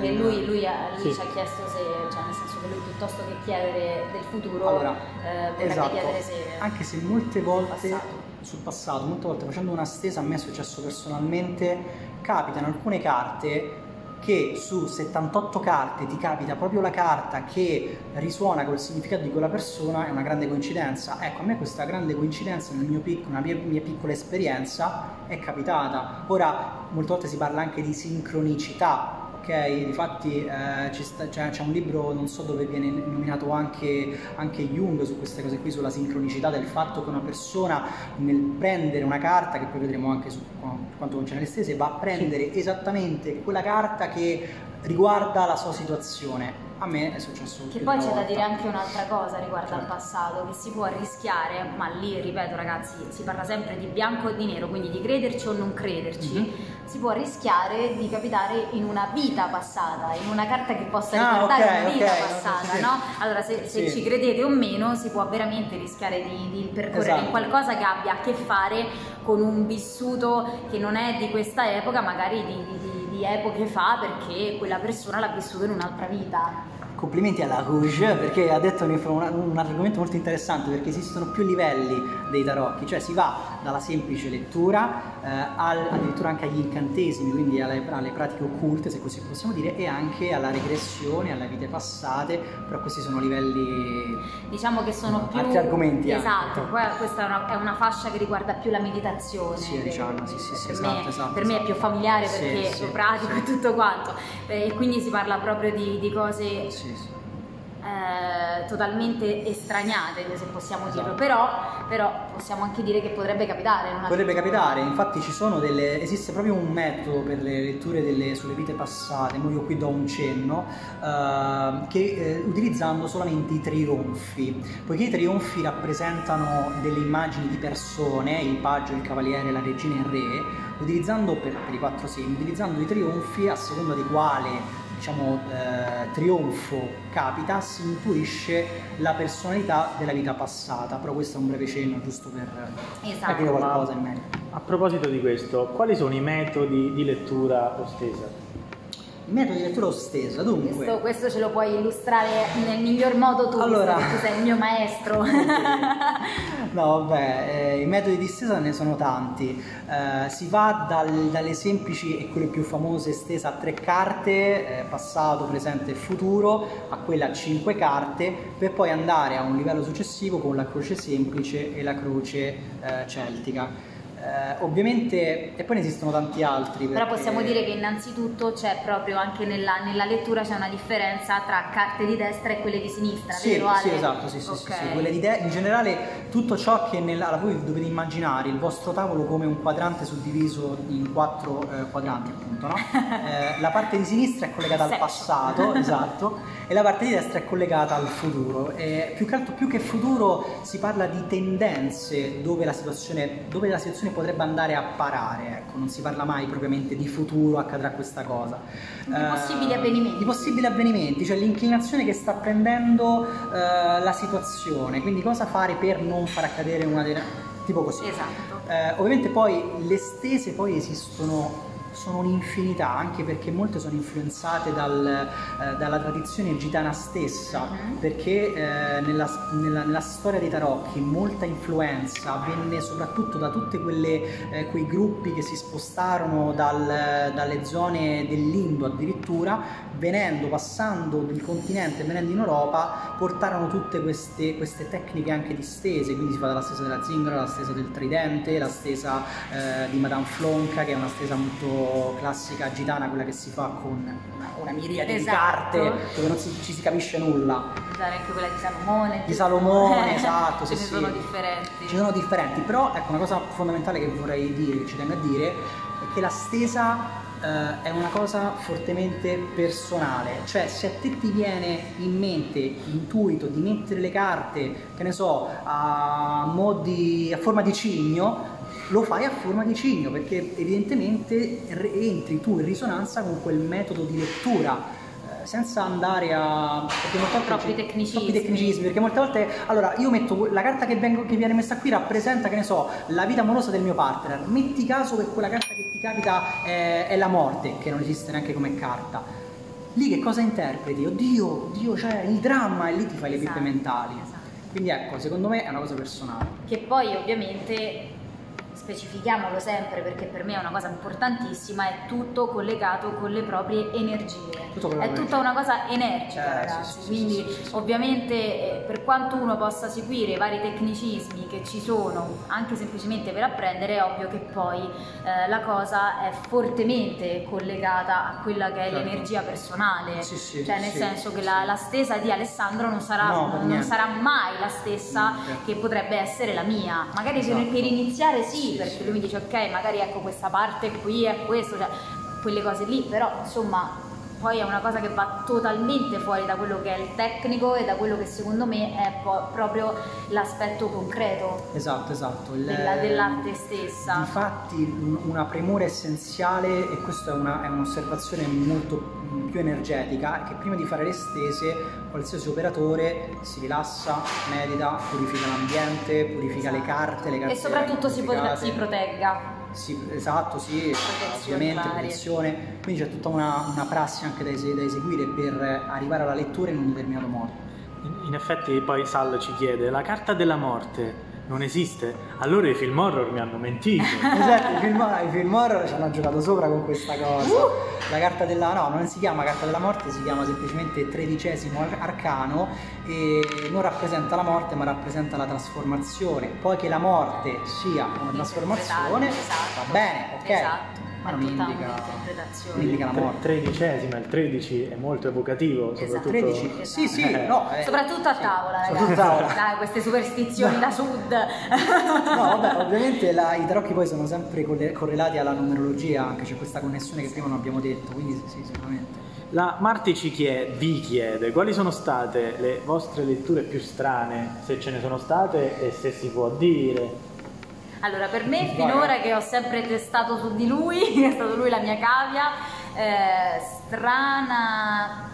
eh, E lui, lui, ha- lui Sì. ci ha chiesto se, cioè nel senso che lui piuttosto che chiedere del futuro, Allora, eh, esatto, chiedere se... anche se molte volte passato. sul passato, molte volte facendo una stesa, a me è successo personalmente, capitano alcune carte che su 78 carte ti capita proprio la carta che risuona col significato di quella persona, è una grande coincidenza. Ecco, a me questa grande coincidenza nel mio pic- una mia, mia piccola esperienza è capitata. Ora, molte volte si parla anche di sincronicità, ok? Difatti eh, sta- c'è, c'è un libro, non so dove viene nominato anche, anche Jung su queste cose qui, sulla sincronicità del fatto che una persona nel prendere una carta, che poi vedremo anche su qua- quanto concerne le stese, va a prendere esattamente quella carta che riguarda la sua situazione. A me è successo Che poi c'è da dire anche un'altra cosa riguardo al Certo. passato, che si può rischiare, ma lì ripeto ragazzi, si parla sempre di bianco e di nero, quindi di crederci o non crederci, Mhm. si può rischiare di capitare in una vita passata, in una carta che possa Ah, ricordare ok, una vita ok, passata, no? Allora se, se Sì. ci credete o meno si può veramente rischiare di, di percorrere Esatto. in qualcosa che abbia a che fare con un vissuto che non è di questa epoca, magari di- di- di epoche fa, perché quella persona l'ha vissuto in un'altra vita. Complimenti alla Rouge perché ha detto un, argomento molto interessante perché esistono più livelli dei tarocchi, cioè si va dalla semplice lettura eh, al- addirittura anche agli incantesimi, quindi alle, alle pratiche occulte se così possiamo dire e anche alla regressione, alle vite passate, però questi sono livelli diciamo che sono più Altri argomenti anche. esatto poi questa è una, è una fascia che riguarda più la meditazione Sì, per- diciamo, sì, sì, sì, per, esatto, me, esatto, per me è esatto. più familiare perché sì, lo pratico e tutto quanto e quindi si parla proprio di, di cose eh, totalmente estraniate se possiamo dirlo Esatto. però, però possiamo anche dire che potrebbe capitare Potrebbe pittura. capitare, infatti ci sono delle, esiste proprio un metodo per le letture delle- sulle vite passate, mo io qui do un cenno, eh, che eh, utilizzando solamente i trionfi, poiché i trionfi rappresentano delle immagini di persone, il paggio, il cavaliere, la regina e il re, utilizzando per, per i quattro segni, utilizzando i trionfi a seconda di quale diciamo, eh, trionfo capita, si intuisce la personalità della vita passata, però questo è un breve cenno giusto per Esatto. capire qualcosa in merito. A proposito di questo, quali sono i metodi di lettura ostesa? Metodo di lettura ostesa, dunque... Questo, questo ce lo puoi illustrare nel miglior modo tu, Allora- tu sei il mio maestro. No, vabbè, eh, i metodi di stesa ne sono tanti. Eh, si va dal- dalle semplici e quelle più famose stesa a tre carte, eh, passato, presente e futuro, a quella a cinque carte, per poi andare a un livello successivo con la croce semplice e la croce eh, celtica. Eh, ovviamente, e poi ne esistono tanti altri. Però perché- possiamo dire che innanzitutto c'è proprio anche nella, nella lettura c'è una differenza tra carte di destra e quelle di sinistra, Sì, vero sì, esatto, sì, sì, sì, Ok. sì, quelle di de- in generale tutto ciò che nella, voi dovete immaginare il vostro tavolo come un quadrante suddiviso in quattro eh, quadranti appunto, no? Eh, la parte di sinistra è collegata al passato, esatto, e la parte di destra è collegata al futuro. E più che altro, più che futuro, si parla di tendenze dove la situazione, dove la situazione potrebbe andare a parare, ecco, non si parla mai propriamente di futuro accadrà questa cosa. Di Eh, possibili avvenimenti. Di possibili avvenimenti, cioè l'inclinazione che sta prendendo eh, la situazione, quindi cosa fare per non far accadere una delle... tipo così. Esatto. Eh, ovviamente poi le stese poi esistono, sono un'infinità, anche perché molte sono influenzate dal, eh, dalla tradizione gitana stessa, Mhm. perché eh, nella, nella- nella storia dei tarocchi molta influenza venne soprattutto da tutti quei gruppi che si spostarono dal- dalle zone dell'Indo addirittura, venendo, passando il continente, venendo in Europa, portarono tutte queste, queste tecniche anche di stese, quindi si fa dalla stesa della zingara, la stesa del tridente, la stesa eh, di Madame Flonca, che è una stesa molto classica gitana, quella che si fa con una, una miriade Esatto. di carte dove non si- ci si capisce nulla. Usare anche quella di Salomone. Di Salomone, esatto, sì, Ce ne sì. sono differenti. Ci sono differenti, però ecco una cosa fondamentale che vorrei dire, che ci tengo a dire, è che la stesa eh, è una cosa fortemente personale, cioè se a te ti viene in mente l'intuito di mettere le carte, che ne so, a, mo di- a forma di cigno, lo fai a forma di cigno perché evidentemente entri tu in risonanza con quel metodo di lettura. eh, Senza andare a perché molte volte Troppi ci- tecnicismi. troppi tecnicismi, perché molte volte allora io metto la carta che, vengo- che viene messa qui rappresenta che ne so la vita amorosa del mio partner metti caso che quella carta che ti capita è, è la morte che non esiste neanche come carta lì che cosa interpreti? oddio, oddio c'è il dramma e lì ti fai le pippe Esatto, mentali esatto. quindi ecco secondo me è una cosa personale Che poi ovviamente specifichiamolo sempre perché per me è una cosa importantissima, è tutto collegato con le proprie energie. Tutto è proprie tutta una cosa energica, Eh, ragazzi. sì, sì, Quindi sì, ovviamente eh, per quanto uno possa seguire i vari tecnicismi che ci sono, anche semplicemente per apprendere, è ovvio che poi eh, la cosa è fortemente collegata a quella che è Certo. l'energia personale. Cioè nel senso che la, la stesa di Alessandro non sarà, No, per non sarà mai la stessa che potrebbe essere la mia. Magari per- Esatto. per, iniziare sì, Perché lui mi dice ok, magari ecco questa parte qui è questo, cioè quelle cose lì, però insomma poi è una cosa che va totalmente fuori da quello che è il tecnico e da quello che secondo me è proprio l'aspetto concreto esatto esatto Il- della- dell'arte stessa. Difatti un- una premura essenziale, e questa è, una- è un'osservazione molto mm, più energetica, è che prima di fare le stese qualsiasi operatore si rilassa, medita, purifica l'ambiente, purifica le carte, le carte E soprattutto si, potrà- si protegga. Sì, esatto, sì, ovviamente, varie. protezione. Quindi c'è tutta una, una prassi anche da, da eseguire per arrivare alla lettura in un determinato modo. In, in effetti poi Sal ci chiede, la carta della morte non esiste? Allora i film horror mi hanno mentito. esatto, i film, i film horror ci hanno giocato sopra con questa cosa. Uh! La carta della no, non si chiama carta della morte, si chiama semplicemente tredicesimo ar- arcano e non rappresenta la morte, ma rappresenta la trasformazione. Poi che la morte sia una trasformazione, Esatto. va bene, ok? Esatto. Ma non indica, indica la morte. Tredicesima, il 13 è molto evocativo, Esatto. soprattutto... 13, sì, sì, Eh. no, eh, Soprattutto a sì, tavola, soprattutto ragazzi. a tavola. Dai, queste superstizioni da sud. No, vabbè, ovviamente la- i tarocchi poi sono sempre correlati alla numerologia, anche c'è questa connessione che prima non abbiamo detto, quindi sì, sicuramente. La Marti ci chiede, vi chiede quali sono state le vostre letture più strane, se ce ne sono state e se si può dire. Allora, per me, finora che ho sempre testato su di lui, è stato lui la mia cavia, eh, strana.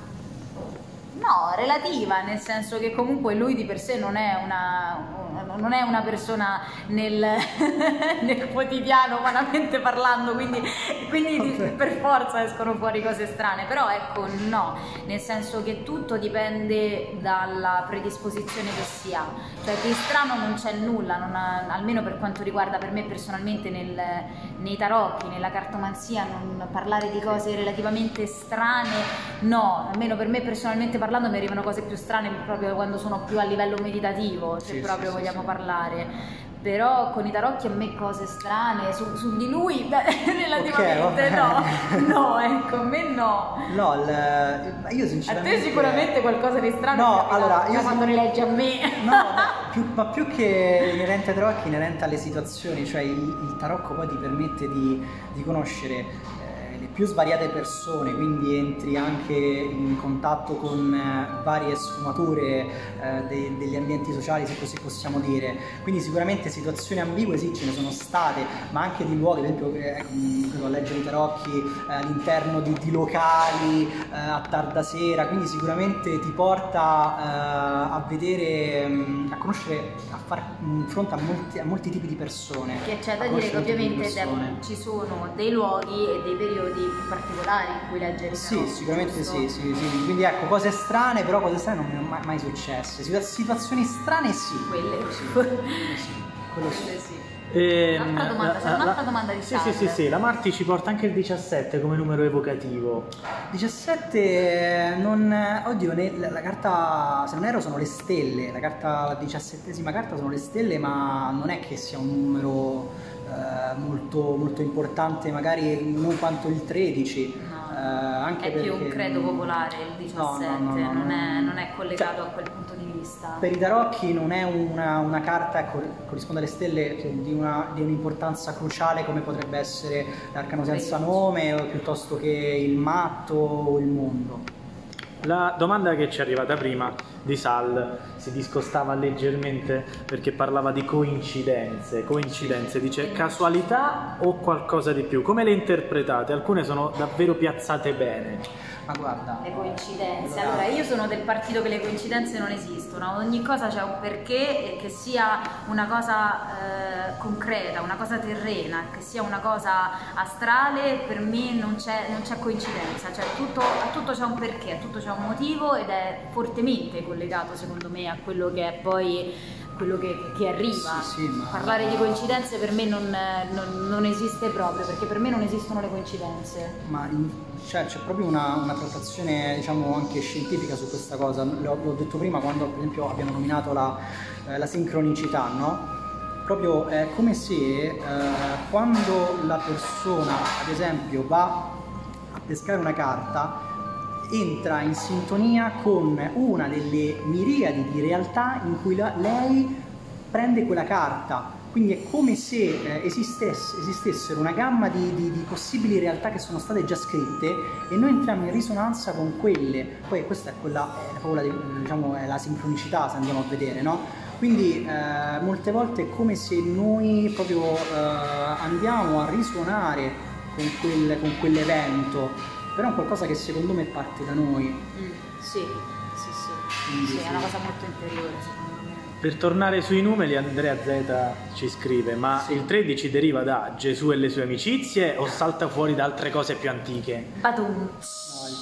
No, relativa, nel senso che comunque lui di per sé non è una, non è una persona nel, nel quotidiano, umanamente parlando, quindi, quindi Ok. per forza escono fuori cose strane, però ecco no, nel senso che tutto dipende dalla predisposizione che si ha, cioè che strano non c'è nulla, non ha- almeno per quanto riguarda per me personalmente nel- nei tarocchi, nella cartomanzia, non parlare di cose relativamente strane, no, almeno per me personalmente parlando mi arrivano cose più strane proprio quando sono più a livello meditativo, se Sì, proprio sì, vogliamo sì. parlare. Però con i tarocchi a me cose strane su, su di lui relativamente vabbè. no, no, ecco, a me no. No, il- io A sinceramente... te sicuramente qualcosa di strano No, allora, io quando sì- li leggi a me. No, ma più, ma più che inerente ai tarocchi, inerente alle situazioni, cioè il, il tarocco poi ti permette di, di conoscere più svariate persone, quindi entri anche in contatto con eh, varie sfumature eh, de- degli ambienti sociali, se così possiamo dire. Quindi sicuramente situazioni ambigue sì, ce ne sono state, ma anche di luoghi, per esempio, eh, quello a leggere i tarocchi eh, all'interno di, di locali eh, a tarda sera, quindi sicuramente ti porta eh, a vedere, a conoscere, a fare fronte a molti, a molti tipi di persone. Che c'è da dire che ovviamente ci sono dei luoghi e dei periodi particolari in cui leggere i Sì, sicuramente sì, sì, sì. Quindi ecco, cose strane, però cose strane non mi sono mai, mai successe. Situa- situazioni strane sì. Quelle. Quello sì. Quello sì. Quelle sì. Ehm, Un'altra domanda, c'è un'altra domanda di Sì, sì, sì, sì, la Marti ci porta anche il 17 come numero evocativo. 17 non oddio ne- la, la carta se non erro sono le stelle la carta la diciassettesima carta sono le stelle ma non è che sia un numero eh, molto, molto importante magari non quanto il 13 No. eh, anche È più un perché- credo popolare il 17, No, no, no, no, non, no. è, non è collegato Cioè, a quel punto di vista. per i tarocchi non è una, una carta ecco, corrisponde alle stelle che di, una- di un'importanza cruciale come potrebbe essere l'arcano senza nome o piuttosto che il matto o il mondo La domanda che ci è arrivata prima di Sal si discostava leggermente perché parlava di coincidenze. Coincidenze, dice casualità o qualcosa di più? Come le interpretate? Alcune sono davvero piazzate bene. Ma guarda Le coincidenze. Allora- io sono del partito che le coincidenze non esistono, ogni cosa c'è un perché e che sia una cosa eh, concreta, una cosa terrena, che sia una cosa astrale, per me non c'è, non c'è coincidenza, cioè tutto, a tutto c'è un perché, a tutto c'è un motivo ed è fortemente collegato secondo me a quello che è poi quello che, che arriva. Sì, sì, ma- Parlare di coincidenze per me non, non- non esiste proprio, perché per me non esistono le coincidenze. Ma in- cioè, c'è proprio una, una trattazione, diciamo, anche scientifica su questa cosa. L'ho, l'ho detto prima quando, per esempio, abbiamo nominato la, eh, la sincronicità, no? Proprio è come se eh, quando la persona, ad esempio, va a pescare una carta, entra in sintonia con una delle miriadi di realtà in cui la- lei prende quella carta. Quindi è come se eh, esistesse, esistessero una gamma di, di- di possibili realtà che sono state già scritte e noi entriamo in risonanza con quelle. Poi questa è quella, è proprio la, diciamo, è la sincronicità se andiamo a vedere, no? Quindi eh, molte volte è come se noi proprio eh, andiamo a risuonare con, quel- con quell'evento, però è un qualcosa che secondo me parte da noi. Mm, sì, sì, sì. Quindi Sì, sì. è una cosa molto interiore secondo me. Per tornare sui numeri, Andrea Z ci scrive: Ma Sì. il 13 deriva da Gesù e le sue amicizie o salta fuori da altre cose più antiche? Badum.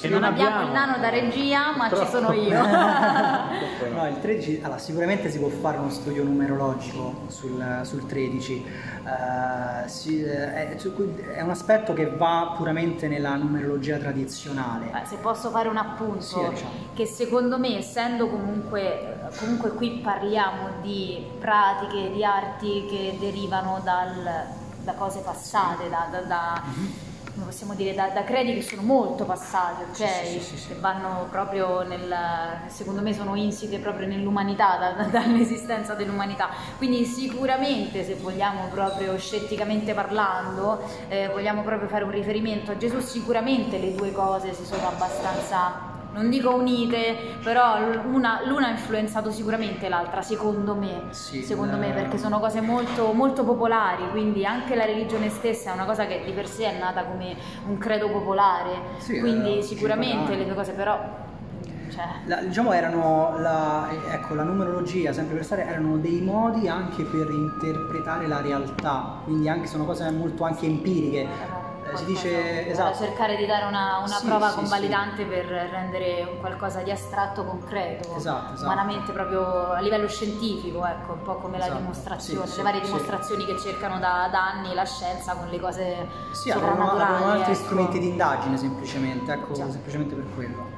Che non, non abbiamo, abbiamo. il nano da regia, ma ci sono io. No, il 13, allora sicuramente si può fare uno studio numerologico sul, sul 13, Eh, si- eh, è, è un aspetto che va puramente nella numerologia tradizionale. Beh, Se posso fare un appunto, Sì, diciamo. che secondo me, essendo comunque, comunque qui parliamo di pratiche, di arti che derivano dal- da cose passate, da, da- da- come possiamo dire, da, da credi che sono molto passati, ok? Sì, sì, sì. Che vanno proprio nel, secondo me sono insite proprio nell'umanità, da- da- dall'esistenza dell'umanità. Quindi sicuramente se vogliamo proprio scetticamente parlando, eh, vogliamo proprio fare un riferimento a Gesù, sicuramente le due cose si sono abbastanza, non dico unite, però una- l'una ha influenzato sicuramente l'altra, secondo me. Sì, secondo me, eh. perché sono cose molto, molto popolari, quindi anche la religione stessa è una cosa che di per sé è nata come un credo popolare, Sì, quindi eh, sicuramente cinquanta le due cose, però cioè... La, diciamo erano la, ecco, la numerologia, sempre per stare, erano dei modi anche per interpretare la realtà, quindi anche, sono cose molto anche empiriche. Eh, si dice esatto. cercare di dare una, una Sì, prova sì, convalidante per rendere un qualcosa di astratto concreto, Esatto, esatto. umanamente proprio a livello scientifico, ecco, un po' come la Esatto, dimostrazione, sì, sì, le varie sì. dimostrazioni che cercano da, da anni la scienza con le cose Sì, soprannaturali. avevano altri ecco. strumenti di indagine semplicemente, ecco, semplicemente per quello.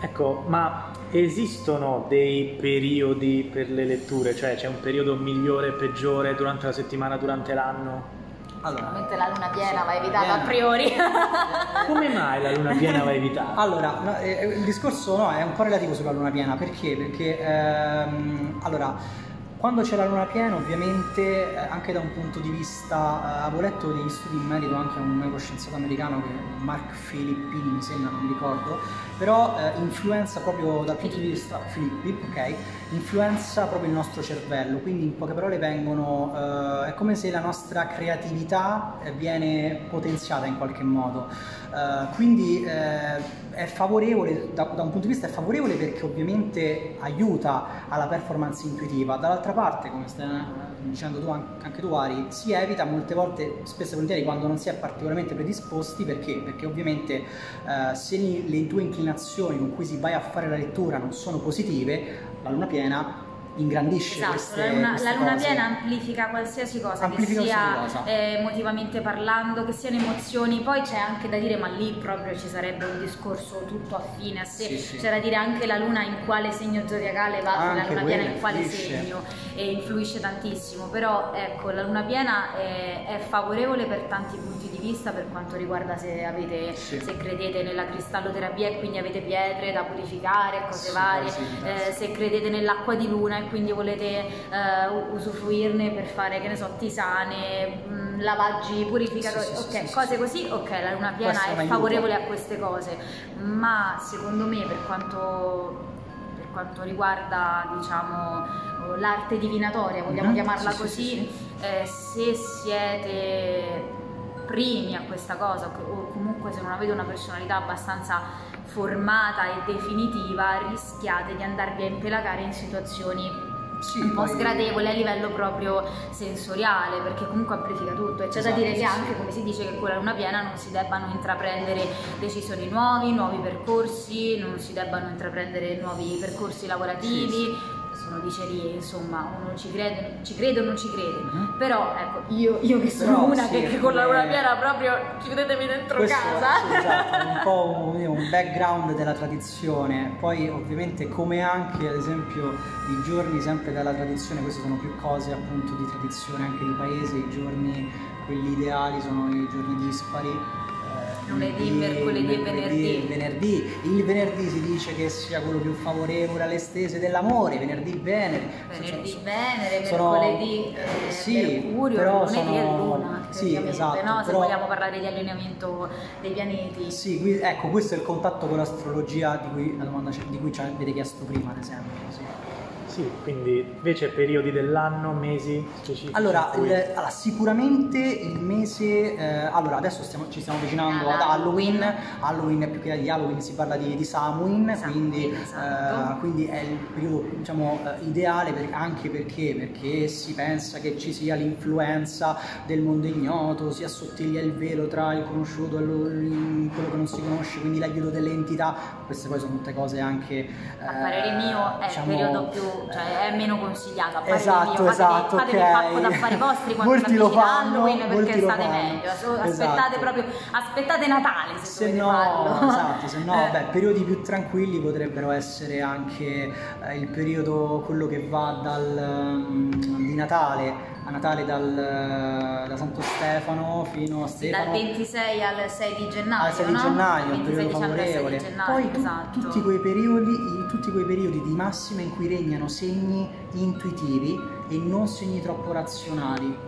Ecco, ma esistono dei periodi per le letture? Cioè c'è un periodo migliore e peggiore durante la settimana, durante l'anno? Allora, Sicuramente la luna piena sì, va evitata piena. a priori. Come mai la luna piena va evitata? Allora, no, eh, il discorso no, è un po' relativo sulla luna piena, perché? Perché ehm, allora, quando c'è la luna piena, ovviamente, eh, anche da un punto di vista, eh, avevo letto degli studi in merito anche a un neuroscienziato americano che Mark Filippini mi sembra, non ricordo, però eh, influenza proprio dal punto di vista Filippi, ok? Influenza proprio il nostro cervello, quindi in poche parole vengono, eh, è come se la nostra creatività eh, viene potenziata in qualche modo. Eh, quindi è favorevole, da, da un punto di vista è favorevole perché ovviamente aiuta alla performance intuitiva, dall'altra parte, come stai dicendo tu an- anche tu Ari, si evita molte volte, spesso e volentieri quando non si è particolarmente predisposti, perché? Perché ovviamente eh, se le tue inclinazioni con cui si vai a fare la lettura non sono positive, la luna piena ingrandisce Esatto, queste, la luna, la luna piena amplifica qualsiasi cosa, Amplifica che sia cosa. eh, emotivamente parlando, che siano emozioni, poi c'è anche da dire, ma lì proprio ci sarebbe un discorso tutto affine a sé, Sì, sì. c'è da dire anche la luna in quale segno zodiacale va, la Anche luna piena in quale influisce. segno e influisce tantissimo, però ecco la luna piena è, è favorevole per tanti punti di vista per quanto riguarda se avete, Sì. se credete nella cristalloterapia e quindi avete pietre da purificare, cose varie, eh, se credete nell'acqua di luna quindi volete eh, u- usufruirne per fare, che ne so, tisane, mh, lavaggi purificatori, Sì, sì, ok, sì, sì, cose sì. così, ok, la luna piena è aiuto. favorevole a queste cose, ma secondo me per quanto, per quanto riguarda, diciamo, l'arte divinatoria, vogliamo Mhm, chiamarla sì, sì, così, sì, eh, se siete primi a questa cosa o comunque se non avete una personalità abbastanza formata e definitiva rischiate di andarvi a impelagare in situazioni Sì, un po' sgradevoli a livello proprio sensoriale perché comunque amplifica tutto e c'è da Esatto, dire sì, che anche sì. come si dice che con la luna piena non si debbano intraprendere decisioni nuovi, nuovi percorsi, non si debbano intraprendere nuovi percorsi lavorativi Sì, sono dicerie, insomma, uno ci crede, ci crede o non ci crede. Mhm. Però ecco, io, io che sono Però, una sì, che, che con la luna piena proprio chiudetemi dentro casa. sì, esatto, un po' un, un background della tradizione, poi ovviamente come anche ad esempio i giorni sempre della tradizione, queste sono più cose appunto di tradizione anche di paese, i giorni quelli ideali sono i giorni dispari. Lunedì, mercoledì e venerdì. venerdì. Il venerdì si dice che sia quello più favorevole alle stese dell'amore, venerdì Venere. Venerdì Sono- Venere, sono- mercoledì eh, sì, Mercurio, però lunedì sono- Luna, sì, esatto, no? Se però- vogliamo parlare di allineamento dei pianeti. Sì, qui- ecco, questo è il contatto con l'astrologia di cui, la domanda di cui ci avete chiesto prima, ad esempio. sì. Sì, quindi invece periodi dell'anno, mesi specifici. Allora, cui- il- allora, sicuramente il mese. eh, allora, adesso stiamo- ci stiamo avvicinando Ad Halloween. Halloween. Più che di Halloween, si parla di, di Samhain, quindi, esatto. eh, quindi è il periodo diciamo, eh, ideale per- anche perché, perché si pensa che ci sia l'influenza del mondo ignoto, si assottiglia il velo tra il conosciuto e il- quello che non si conosce, quindi l'aiuto delle entità. Queste poi sono tutte cose anche. A eh, parere mio è diciamo, il periodo più, cioè è meno consigliato. A parere Esatto, mio, fatevi, esatto, fatevi ok. il pacco d'affari vostri quando Molti lo fanno, Halloween perché state meglio. Aspettate Esatto. proprio, aspettate Natale se, Se no, farlo. esatto, se no, Eh. beh, periodi più tranquilli potrebbero essere anche eh, il periodo, quello che va dal, mm, di Natale, a Natale dal, da Santo Stefano fino a Sì, dal Stefano. 26 al 6 di gennaio, al 6 di no? gennaio, un 26 periodo 6 favorevole. gennaio, Poi tu- esatto. tutti, quei periodi, tutti quei periodi di massima in cui regnano segni intuitivi e non segni troppo razionali.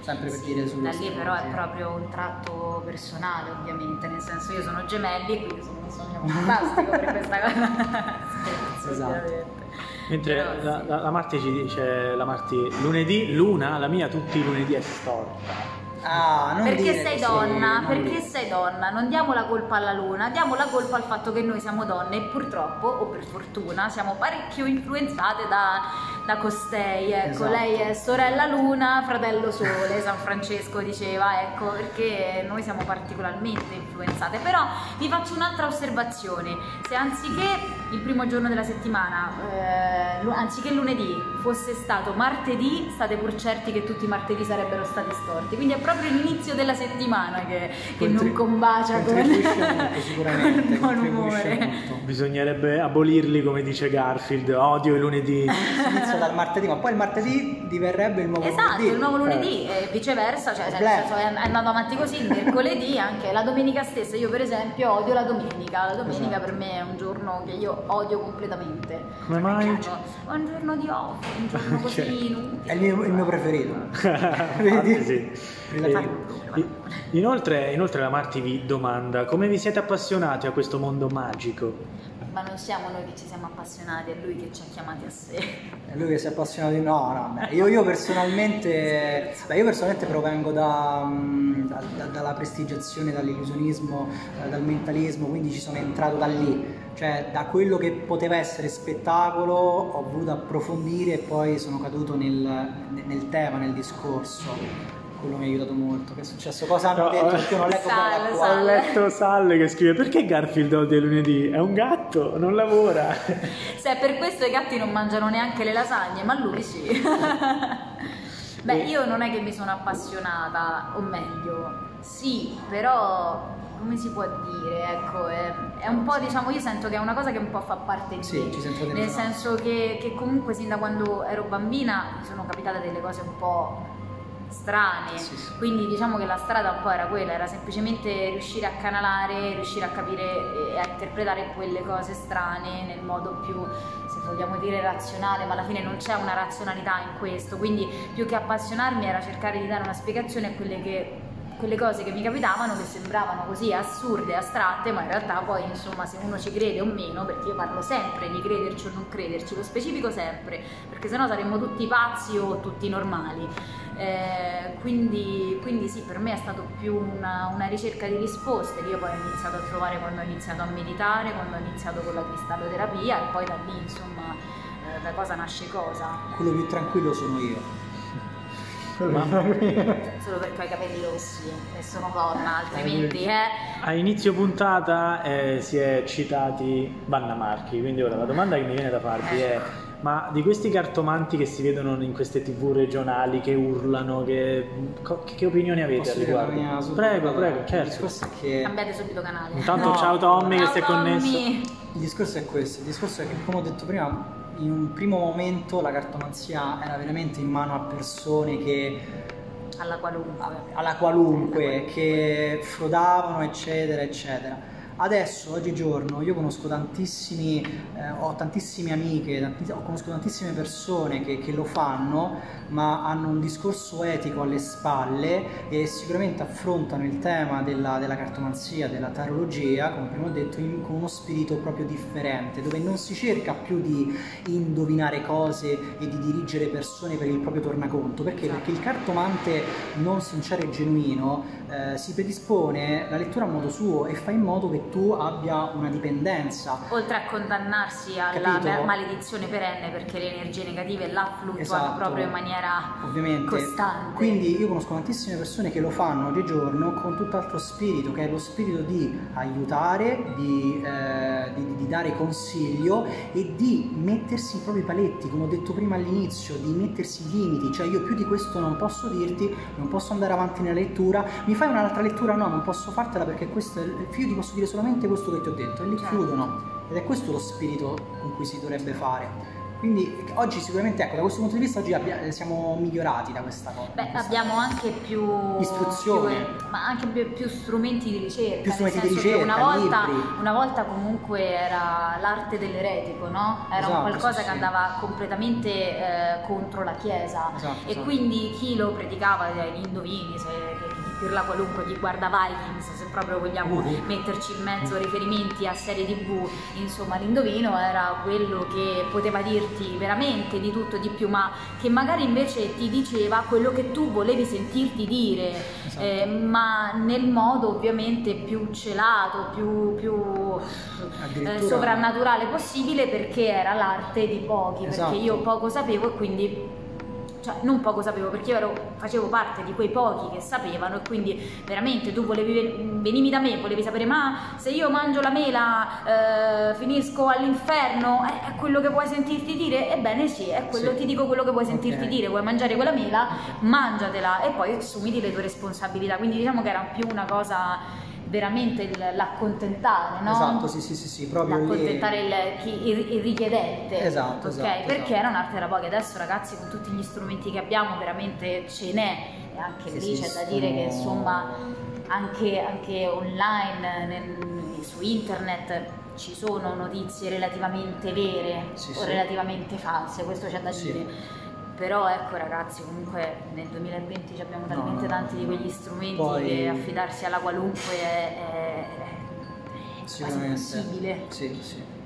Sempre per Sì, dire su da lì però è proprio un tratto personale ovviamente, nel senso io sono gemelli e quindi sono un sogno fantastico per questa cosa. Esatto. Mentre la, la, la Marti ci dice, la Marti, lunedì, luna, la mia tutti i lunedì è storta. Ah, non perché dire sei così, donna, non perché dire. sei donna, non diamo la colpa alla luna, diamo la colpa al fatto che noi siamo donne e purtroppo, o per fortuna, siamo parecchio influenzate da, da costei, ecco, Esatto. lei è sorella luna, fratello sole, San Francesco diceva, ecco, perché noi siamo particolarmente influenzate, però vi faccio un'altra osservazione, se anziché il primo giorno della settimana, eh, anziché lunedì, fosse stato martedì, state pur certi che tutti i martedì sarebbero stati storti, quindi è proprio l'inizio della settimana che, che non Contri- combacia con, molto, sicuramente, con il buon umore. Bisognerebbe abolirli come dice Garfield, odio i lunedì. Si inizia dal martedì, ma poi il martedì diverrebbe il nuovo Esatto, lunedì. il nuovo lunedì e viceversa, cioè Black. senso è è andato avanti così, il mercoledì anche la domenica stessa, io per esempio odio la domenica, la domenica Esatto. per me è un giorno che io odio completamente. Come mai? È un giorno di off, un giorno così Ok. inutile. È il mio, il mio preferito. Infatti sì. E- i- inoltre, inoltre la Marti vi domanda come vi siete appassionati a questo mondo magico? Ma non siamo noi che ci siamo appassionati, è lui che ci ha chiamati a sé. È lui che si è appassionato di no, no, beh, io, io personalmente beh, io personalmente provengo da, mm, da- da- dalla prestigiazione, dall'illusionismo, eh, dal mentalismo, quindi ci sono entrato da lì, cioè da quello che poteva essere spettacolo ho voluto approfondire e poi sono caduto nel, nel tema, nel discorso. Quello mi ha aiutato molto. Che è successo? Cosa hanno No, detto? eh. Perché non leggo Sale, la Ho letto Salle che scrive perché Garfield odia il lunedì? È un gatto, non lavora. Se è per questo i gatti non mangiano neanche le lasagne, ma lui sì. Beh, io non è che mi sono appassionata, o meglio, sì, però come si può dire? Ecco, è, è un po', diciamo, io sento che è una cosa che un po' fa parte di Sì, me. ci sento. Nel senso che, che comunque sin da quando ero bambina mi sono capitate delle cose un po' strane, Sì, sì. quindi diciamo che la strada un po' era quella, era semplicemente riuscire a canalare, riuscire a capire e a interpretare quelle cose strane nel modo più, se vogliamo dire, razionale, ma alla fine non c'è una razionalità in questo, quindi più che appassionarmi era cercare di dare una spiegazione a quelle che quelle cose che mi capitavano che sembravano così assurde, astratte, ma in realtà poi insomma se uno ci crede o meno, perché io parlo sempre di crederci o non crederci, lo specifico sempre, perché sennò saremmo tutti pazzi o tutti normali. Eh, quindi, quindi sì, per me è stato più una, una ricerca di risposte che io poi ho iniziato a trovare quando ho iniziato a meditare, quando ho iniziato con la cristalloterapia e poi da lì insomma eh, da cosa nasce cosa, Quello più tranquillo sono io. Mamma mia. solo perché ho i capelli rossi e sono donna, altrimenti eh, A inizio puntata eh, si è citati Vanna Marchi, quindi ora la domanda che mi viene da farvi è ma di questi cartomanti che si vedono in queste tv regionali che urlano, che, che opinioni avete Posso al riguardo? Prego, prego, Il certo. discorso è che cambiate subito canale. Intanto No. ciao Tommy che Ciao, si è Tommy. connesso. Il discorso è questo, il discorso è che come ho detto prima, in un primo momento la cartomanzia era veramente in mano a persone che alla qualunque. alla qualunque, che frodavano, eccetera, eccetera. Adesso, oggigiorno, io conosco tantissimi, eh, ho tantissime amiche, tanti- ho- conosco tantissime persone che, che lo fanno, ma hanno un discorso etico alle spalle e sicuramente affrontano il tema della, della cartomanzia, della tarologia, come prima ho detto, in- con uno spirito proprio differente, dove non si cerca più di indovinare cose e di dirigere persone per il proprio tornaconto. Perché? Esatto. Perché il cartomante non sincero e genuino eh, si predispone la lettura a modo suo e fa in modo che tu abbia una dipendenza. Oltre a condannarsi alla Capito? ma- maledizione perenne perché le energie negative là fluttuano Esatto. proprio in maniera Ovviamente. costante. Quindi io conosco tantissime persone che lo fanno oggigiorno con tutt'altro spirito, che è lo spirito di aiutare, di, eh, di- di dare consiglio e di mettersi i propri paletti, come ho detto prima all'inizio, di mettersi i limiti, cioè io più di questo non posso dirti, non posso andare avanti nella lettura, mi fai un'altra lettura? No, non posso fartela perché questo è, io ti posso dire solamente questo che ti ho detto e lì Certo. chiudono. Ed è questo lo spirito con cui si dovrebbe fare. Quindi oggi sicuramente, ecco, da questo punto di vista oggi abbia- siamo migliorati da questa cosa. Beh, questa- abbiamo anche più Istruzione. più- ma anche più, più strumenti di ricerca. Più strumenti di ricerca, una volta, una volta comunque era l'arte dell'eretico, no? Era Esatto, un qualcosa sì, che andava completamente eh, contro la Chiesa. Esatto, e esatto. quindi chi lo predicava, eh, gli indovini, se, che dirla qualunque, chi guarda Vikings, se proprio vogliamo Uh. metterci in mezzo riferimenti a serie tv, insomma l'indovino era quello che poteva dirti veramente di tutto e di più, ma che magari invece ti diceva quello che tu volevi sentirti dire, Esatto. eh, ma nel modo ovviamente più celato, più, più eh, sovrannaturale possibile perché era l'arte di pochi, Esatto. perché io poco sapevo e quindi cioè non poco sapevo perché io ero- facevo parte di quei pochi che sapevano e quindi veramente tu volevi venivi da me volevi sapere ma se io mangio la mela eh, finisco all'inferno è, è quello che puoi sentirti dire ebbene sì è quello Sì. ti dico quello che puoi sentirti Ok. dire vuoi mangiare quella mela mangiatela e poi assumiti le tue responsabilità quindi diciamo che era più una cosa veramente l'accontentare no? Esatto, sì, sì, sì, sì, proprio lì. accontentare il, il- il richiedente Esatto, ok? esatto, perché esatto. era un'arte da pochi adesso ragazzi con tutti gli strumenti che abbiamo veramente ce n'è e anche Sì, lì sì, c'è da dire che insomma anche, anche online nel- su internet ci sono notizie relativamente vere o relativamente false questo c'è da dire però ecco ragazzi comunque nel 2020 ci abbiamo talmente no, tanti di quegli strumenti Poi- che affidarsi alla qualunque è, è- è quasi impossibile Sì, sì.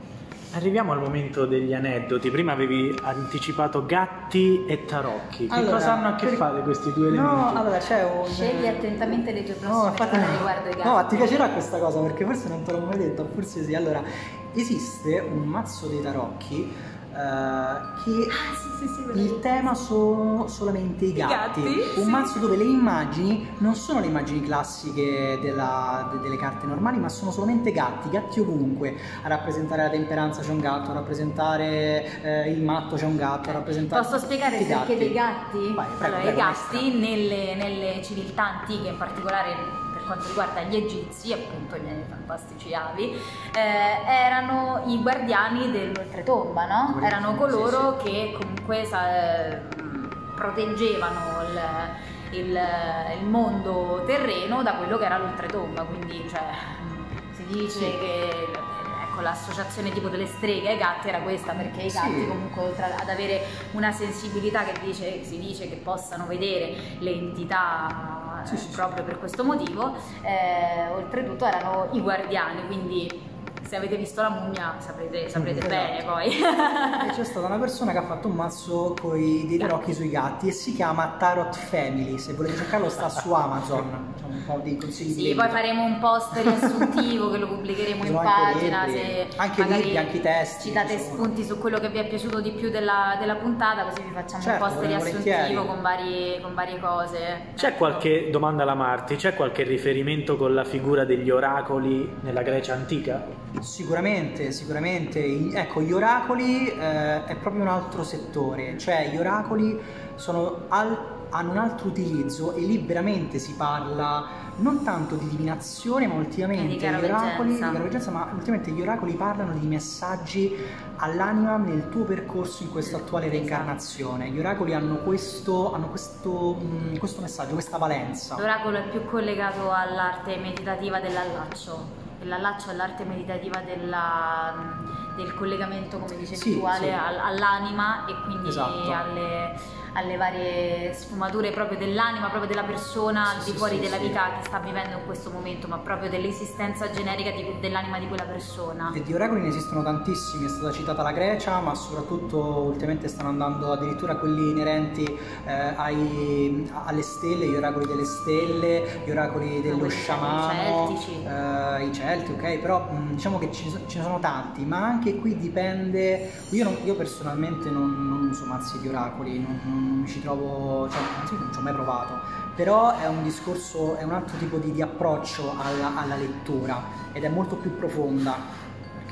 Arriviamo al momento degli aneddoti. Prima avevi anticipato gatti e tarocchi. Che Allora, cosa hanno a che per- fare questi due elementi? No, allora c'è un... Scegli attentamente le tue prossime No, no. riguardo ai gatti. No, ma ti piacerà questa cosa perché forse non te l'ho mai detto, forse sì. Allora, esiste un mazzo dei tarocchi che Ah, sì, sì, sì, il tema sono solamente i gatti. gatti, un mazzo dove le immagini non sono le immagini classiche della- de- delle carte normali, ma sono solamente gatti, gatti ovunque. A rappresentare la temperanza c'è un gatto, a rappresentare eh, il matto c'è un gatto, a rappresentare. Posso spiegare i perché dei gatti? Vai, prego, allora, prego, i gatti nelle, nelle civiltà antiche, in particolare per quanto riguarda gli egizi, appunto gli fantastici avi, eh, erano i guardiani dell'oltretomba, no? Erano sì, coloro che comunque eh, proteggevano il, il- il mondo terreno da quello che era l'oltretomba, quindi cioè, si dice Sì. che ecco, l'associazione tipo delle streghe ai gatti era questa perché i Sì. gatti comunque oltre ad avere una sensibilità che dice- si dice che possano vedere le entità Sì, sì, sì. proprio per questo motivo, eh, oltretutto erano i guardiani, quindi se avete visto la mummia saprete, saprete Esatto. bene poi. E c'è stata una persona che ha fatto un mazzo con dei tarocchi sui gatti e si chiama Tarot Family. Se volete cercarlo, sta su Amazon. Diciamo un po' di consigli di Sì, poi faremo un post riassuntivo che lo pubblicheremo in pagina. se anche libri, anche i testi, Ci date spunti su quello che vi è piaciuto di più della, della puntata, così vi facciamo Certo, un post riassuntivo con, vari- con varie cose. C'è Ecco. qualche domanda alla Marti? C'è qualche riferimento con la figura degli oracoli nella Grecia antica? Sicuramente, sicuramente. Ecco, gli oracoli eh, è proprio un altro settore, cioè gli oracoli al- hanno un altro utilizzo e lì veramente si parla non tanto di divinazione, ma ultimamente Di gli oracoli, di ma ultimamente gli oracoli parlano di messaggi all'anima nel tuo percorso in questa attuale reincarnazione. Gli oracoli hanno questo, hanno questo, mm, questo messaggio, questa valenza. L'oracolo è più collegato all'arte meditativa dell'allaccio. L'allaccio è l'arte meditativa della- del collegamento, come dicevi Sì, tu, sì. al- all'anima e quindi Esatto. alle, alle varie sfumature proprio dell'anima, proprio della persona Sì, al di fuori sì, della sì. vita che sta vivendo in questo momento, ma proprio dell'esistenza generica di- dell'anima di quella persona. E di oracoli ne esistono tantissimi, è stata citata la Grecia, ma soprattutto ultimamente stanno andando addirittura quelli inerenti eh, ai- alle stelle, gli oracoli delle stelle, gli oracoli dello quelli sciamano, celtici. eh, i celti, ok? Però mh, diciamo che ce ne sono tanti, ma anche qui dipende. Io, non- io personalmente non, non uso mazzi di oracoli, non, non mi ci trovo, cioè, anzi, non ci ho mai provato. Però è un discorso, è un altro tipo di, di approccio alla, alla lettura ed è molto più profonda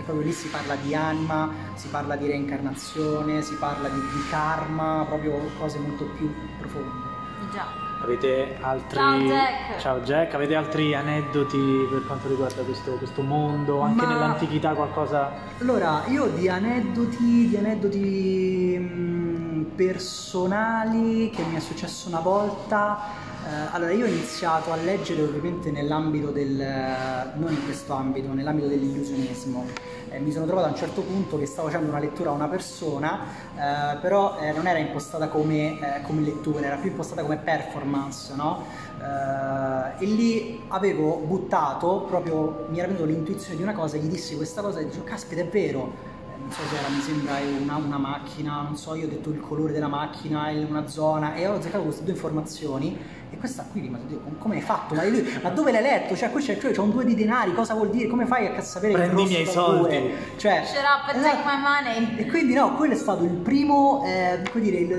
perché proprio lì si parla di anima, si parla di reincarnazione, si parla di, di karma, proprio cose molto più profonde. Già. Avete altri... Ciao, Jack. Ciao Jack, avete altri aneddoti per quanto riguarda questo, questo mondo? Anche Ma- nell'antichità qualcosa... Allora, io di aneddoti, di aneddoti mm, personali che mi è successo una volta. eh, allora, io ho iniziato a leggere ovviamente nell'ambito del. non in questo ambito, nell'ambito dell'illusionismo. eh, mi sono trovato a un certo punto che stavo facendo una lettura a una persona, eh, però eh, non era impostata come, eh, come, lettura, era più impostata come performance, no? Eh, e lì avevo buttato, proprio mi era venuta l'intuizione di una cosa, gli dissi questa cosa e dicevo, caspita è vero, non so se era, mi sembra una, una, macchina, non so, io ho detto il colore della macchina, una zona e ho azzeccato queste due informazioni e questa qui ma dico, come hai fatto? Ma, lui, ma dove l'hai letto? Cioè, qui c'è, cioè, c'è un due di denari, cosa vuol dire? Come fai a sapere Prendi i miei soldi. Cioè, Shut up and take my money. E quindi no, quello è stato il primo, eh, come dire, il,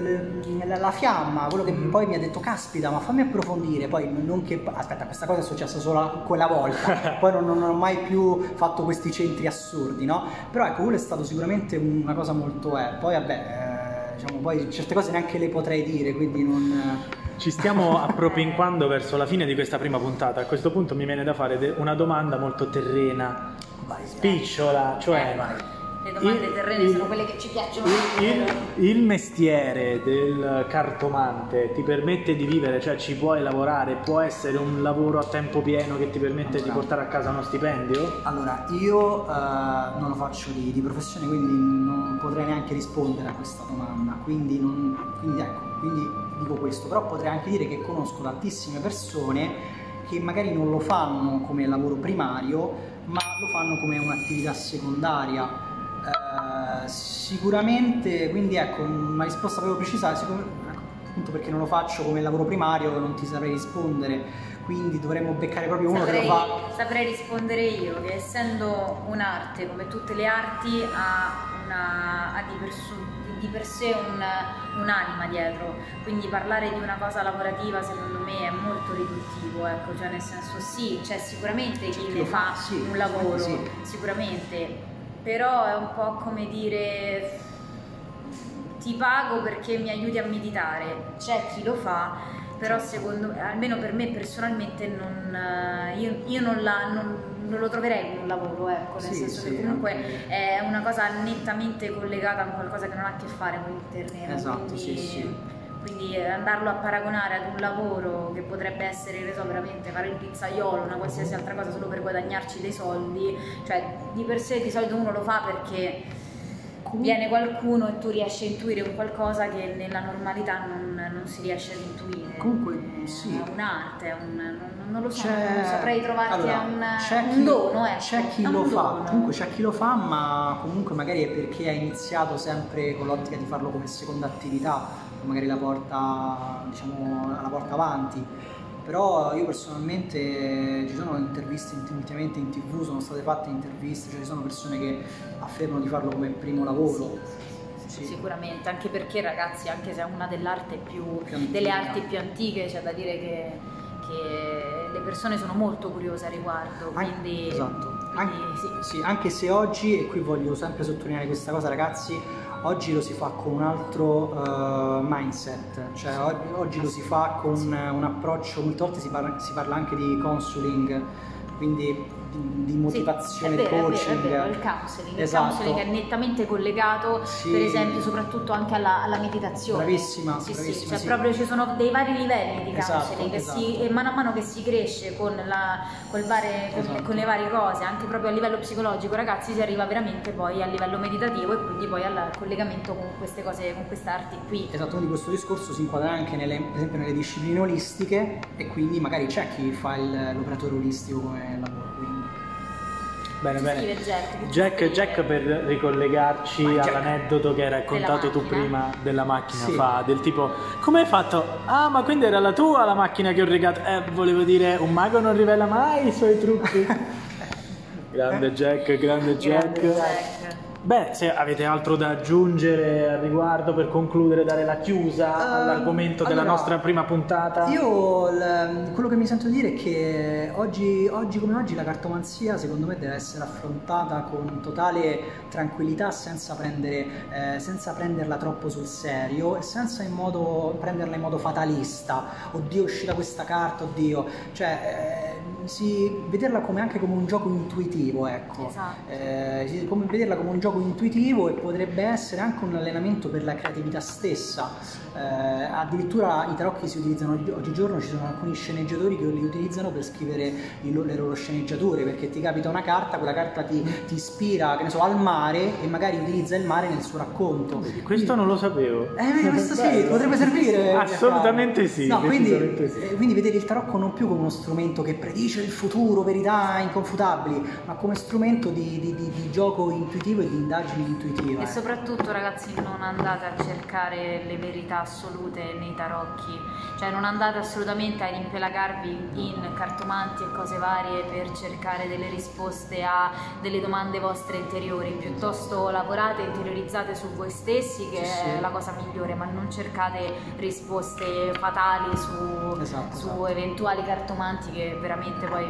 il, la, la, fiamma, quello che mm. poi mi ha detto, caspita, ma fammi approfondire. Poi non che, aspetta, questa cosa è successa solo quella volta, poi non, non, ho mai più fatto questi centri assurdi, no? Però ecco, quello è stato sicuramente una cosa molto... Eh. Poi vabbè, eh, diciamo, poi certe cose neanche le potrei dire, quindi non... Ci stiamo appropinquando verso la fine di questa prima puntata. A questo punto mi viene da fare una domanda molto terrena, vai, spicciola, cioè... Vai. Le domande il, terrene il, sono quelle che ci piacciono. Il, il, mestiere del cartomante ti permette di vivere, cioè ci puoi lavorare, può essere un lavoro a tempo pieno che ti permette allora, di portare a casa uno stipendio? Allora, io uh, non lo faccio di, di, professione, quindi non potrei neanche rispondere a questa domanda. Quindi, non, quindi ecco, quindi dico questo, però potrei anche dire che conosco tantissime persone che magari non lo fanno come lavoro primario, ma lo fanno come un'attività secondaria. Eh, sicuramente, quindi ecco, una risposta proprio precisa, ecco, appunto perché non lo faccio come lavoro primario non ti saprei rispondere, quindi dovremmo beccare proprio uno saprei, che lo fa. Saprei rispondere io che essendo un'arte come tutte le arti ha, una, ha di, perso- di per sé un, un'anima dietro, quindi parlare di una cosa lavorativa secondo me è molto riduttivo, ecco, cioè nel senso sì, c'è sicuramente chi ne fa sì, un lavoro, sì. sicuramente, però è un po' come dire ti pago perché mi aiuti a meditare, c'è chi lo fa però secondo almeno per me personalmente non, io, io non, la, non, non lo troverei come un lavoro, ecco, nel sì, senso sì, che comunque anche... è una cosa nettamente collegata a qualcosa che non ha a che fare con il terreno. Esatto, quindi, sì, sì. Quindi andarlo a paragonare ad un lavoro che potrebbe essere, ne so, veramente fare il pizzaiolo, una qualsiasi altra cosa solo per guadagnarci dei soldi, cioè di per sé di solito uno lo fa perché viene qualcuno e tu riesci a intuire un qualcosa che nella normalità non, non si riesce ad intuire. Comunque sì. È un'arte, un, non, non, lo so, non saprei trovarti allora, a un, chi, un dono. Ecco. C'è chi lo fa, comunque c'è chi lo fa, ma comunque magari è perché ha iniziato sempre con l'ottica di farlo come seconda attività, magari la porta, diciamo, la porta avanti però io personalmente ci sono interviste ultimamente in tv, sono state fatte interviste, cioè ci sono persone che affermano di farlo come primo lavoro. Sì. Sicuramente, anche perché ragazzi, anche se è una più, più delle arti più antiche, c'è da dire che, che, le persone sono molto curiose a riguardo. Quindi, esatto. Quindi, anche, sì. Sì, anche se oggi, e qui voglio sempre sottolineare questa cosa ragazzi, oggi lo si fa con un altro uh, mindset, cioè oggi lo si fa con un approccio, molte volte si parla, si parla anche di consuling, quindi di, motivazione, sì, è vero, coaching. È vero, è vero, il counseling, esatto. il counseling è nettamente collegato, sì. per esempio, soprattutto anche alla, alla meditazione. Bravissima, sì, bravissima, sì, cioè sì. proprio ci sono dei vari livelli di esatto, counseling esatto. Si, e mano a mano che si cresce con, la, vari, con, esatto. con, le varie cose, anche proprio a livello psicologico, ragazzi, si arriva veramente poi a livello meditativo e quindi poi al collegamento con queste cose, con queste arti qui. Esatto, quindi questo discorso si inquadra anche nelle, per esempio nelle discipline olistiche e quindi magari c'è chi fa il, l'operatore olistico come lavoro. Quindi Bene, bene. Jack, Jack, Jack, per ricollegarci Jack. all'aneddoto che hai raccontato tu prima della macchina sì. fa, del tipo come hai fatto? Ah, ma quindi era la tua la macchina che ho regato? Eh, volevo dire, un mago non rivela mai i suoi trucchi. grande Jack, grande Jack. Grande Jack. Beh, se avete altro da aggiungere al riguardo per concludere, dare la chiusa uh, all'argomento allora, della nostra prima puntata. Io l- quello che mi sento dire è che oggi, oggi, come oggi la cartomanzia secondo me deve essere affrontata con totale tranquillità senza, prendere, eh, senza prenderla troppo sul serio e senza in modo, prenderla in modo fatalista. Oddio è uscita questa carta, oddio. Cioè, eh, si, vederla come, anche come un gioco intuitivo, ecco. Esatto. Eh, come, vederla come un gioco intuitivo e potrebbe essere anche un allenamento per la creatività stessa. Eh, addirittura i tarocchi si utilizzano oggigiorno, ci sono alcuni sceneggiatori che li utilizzano per scrivere il, le loro sceneggiature, perché ti capita una carta, quella carta ti, ti ispira, che ne so, al mare e magari utilizza il mare nel suo racconto. Questo quindi, non lo sapevo. Eh, questo sì, potrebbe servire. Assolutamente sì. No, quindi, sì. Eh, quindi vedere il tarocco non più come uno strumento che predice il futuro, verità inconfutabili, ma come strumento di, di, di, di gioco intuitivo e di indagini intuitive. E soprattutto ragazzi non andate a cercare le verità assolute nei tarocchi, cioè non andate assolutamente a impelagarvi in cartomanti e cose varie per cercare delle risposte a delle domande vostre interiori, piuttosto lavorate, interiorizzate su voi stessi che sì, è la cosa migliore, ma non cercate risposte fatali su, esatto, su esatto. eventuali cartomanti che veramente poi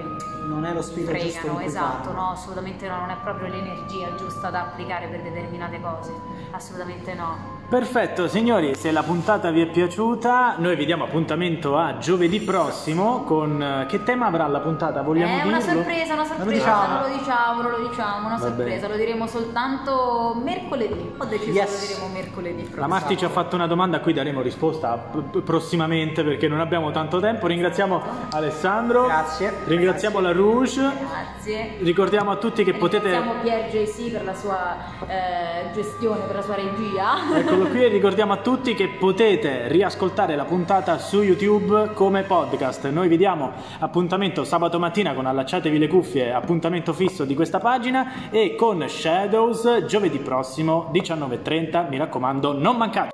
non è lo spirito fregano, esatto, no, assolutamente no, non è proprio l'energia giusta da applicare per determinate cose, assolutamente no. Perfetto, signori, se la puntata vi è piaciuta, noi vi diamo appuntamento a giovedì prossimo con eh, che tema avrà la puntata? Vogliamo È dirlo? una sorpresa, una sorpresa, non lo diciamo, non lo diciamo, non lo diciamo una Va sorpresa, bene. lo diremo soltanto mercoledì. Ho deciso yes. che lo diremo mercoledì prossimo. La Marti ci ha fatto una domanda a cui daremo risposta prossimamente perché non abbiamo tanto tempo. Ringraziamo Alessandro. Grazie. Ringraziamo Grazie. la Rouge. Grazie. Ricordiamo a tutti che potete Ringraziamo Pier JC per la sua eh, gestione, per la sua regia. Ecco qui e ricordiamo a tutti che potete riascoltare la puntata su YouTube come podcast. Noi vi diamo appuntamento sabato mattina con Allacciatevi le cuffie, appuntamento fisso di questa pagina e con Shadows giovedì prossimo 19.30. Mi raccomando, non mancate!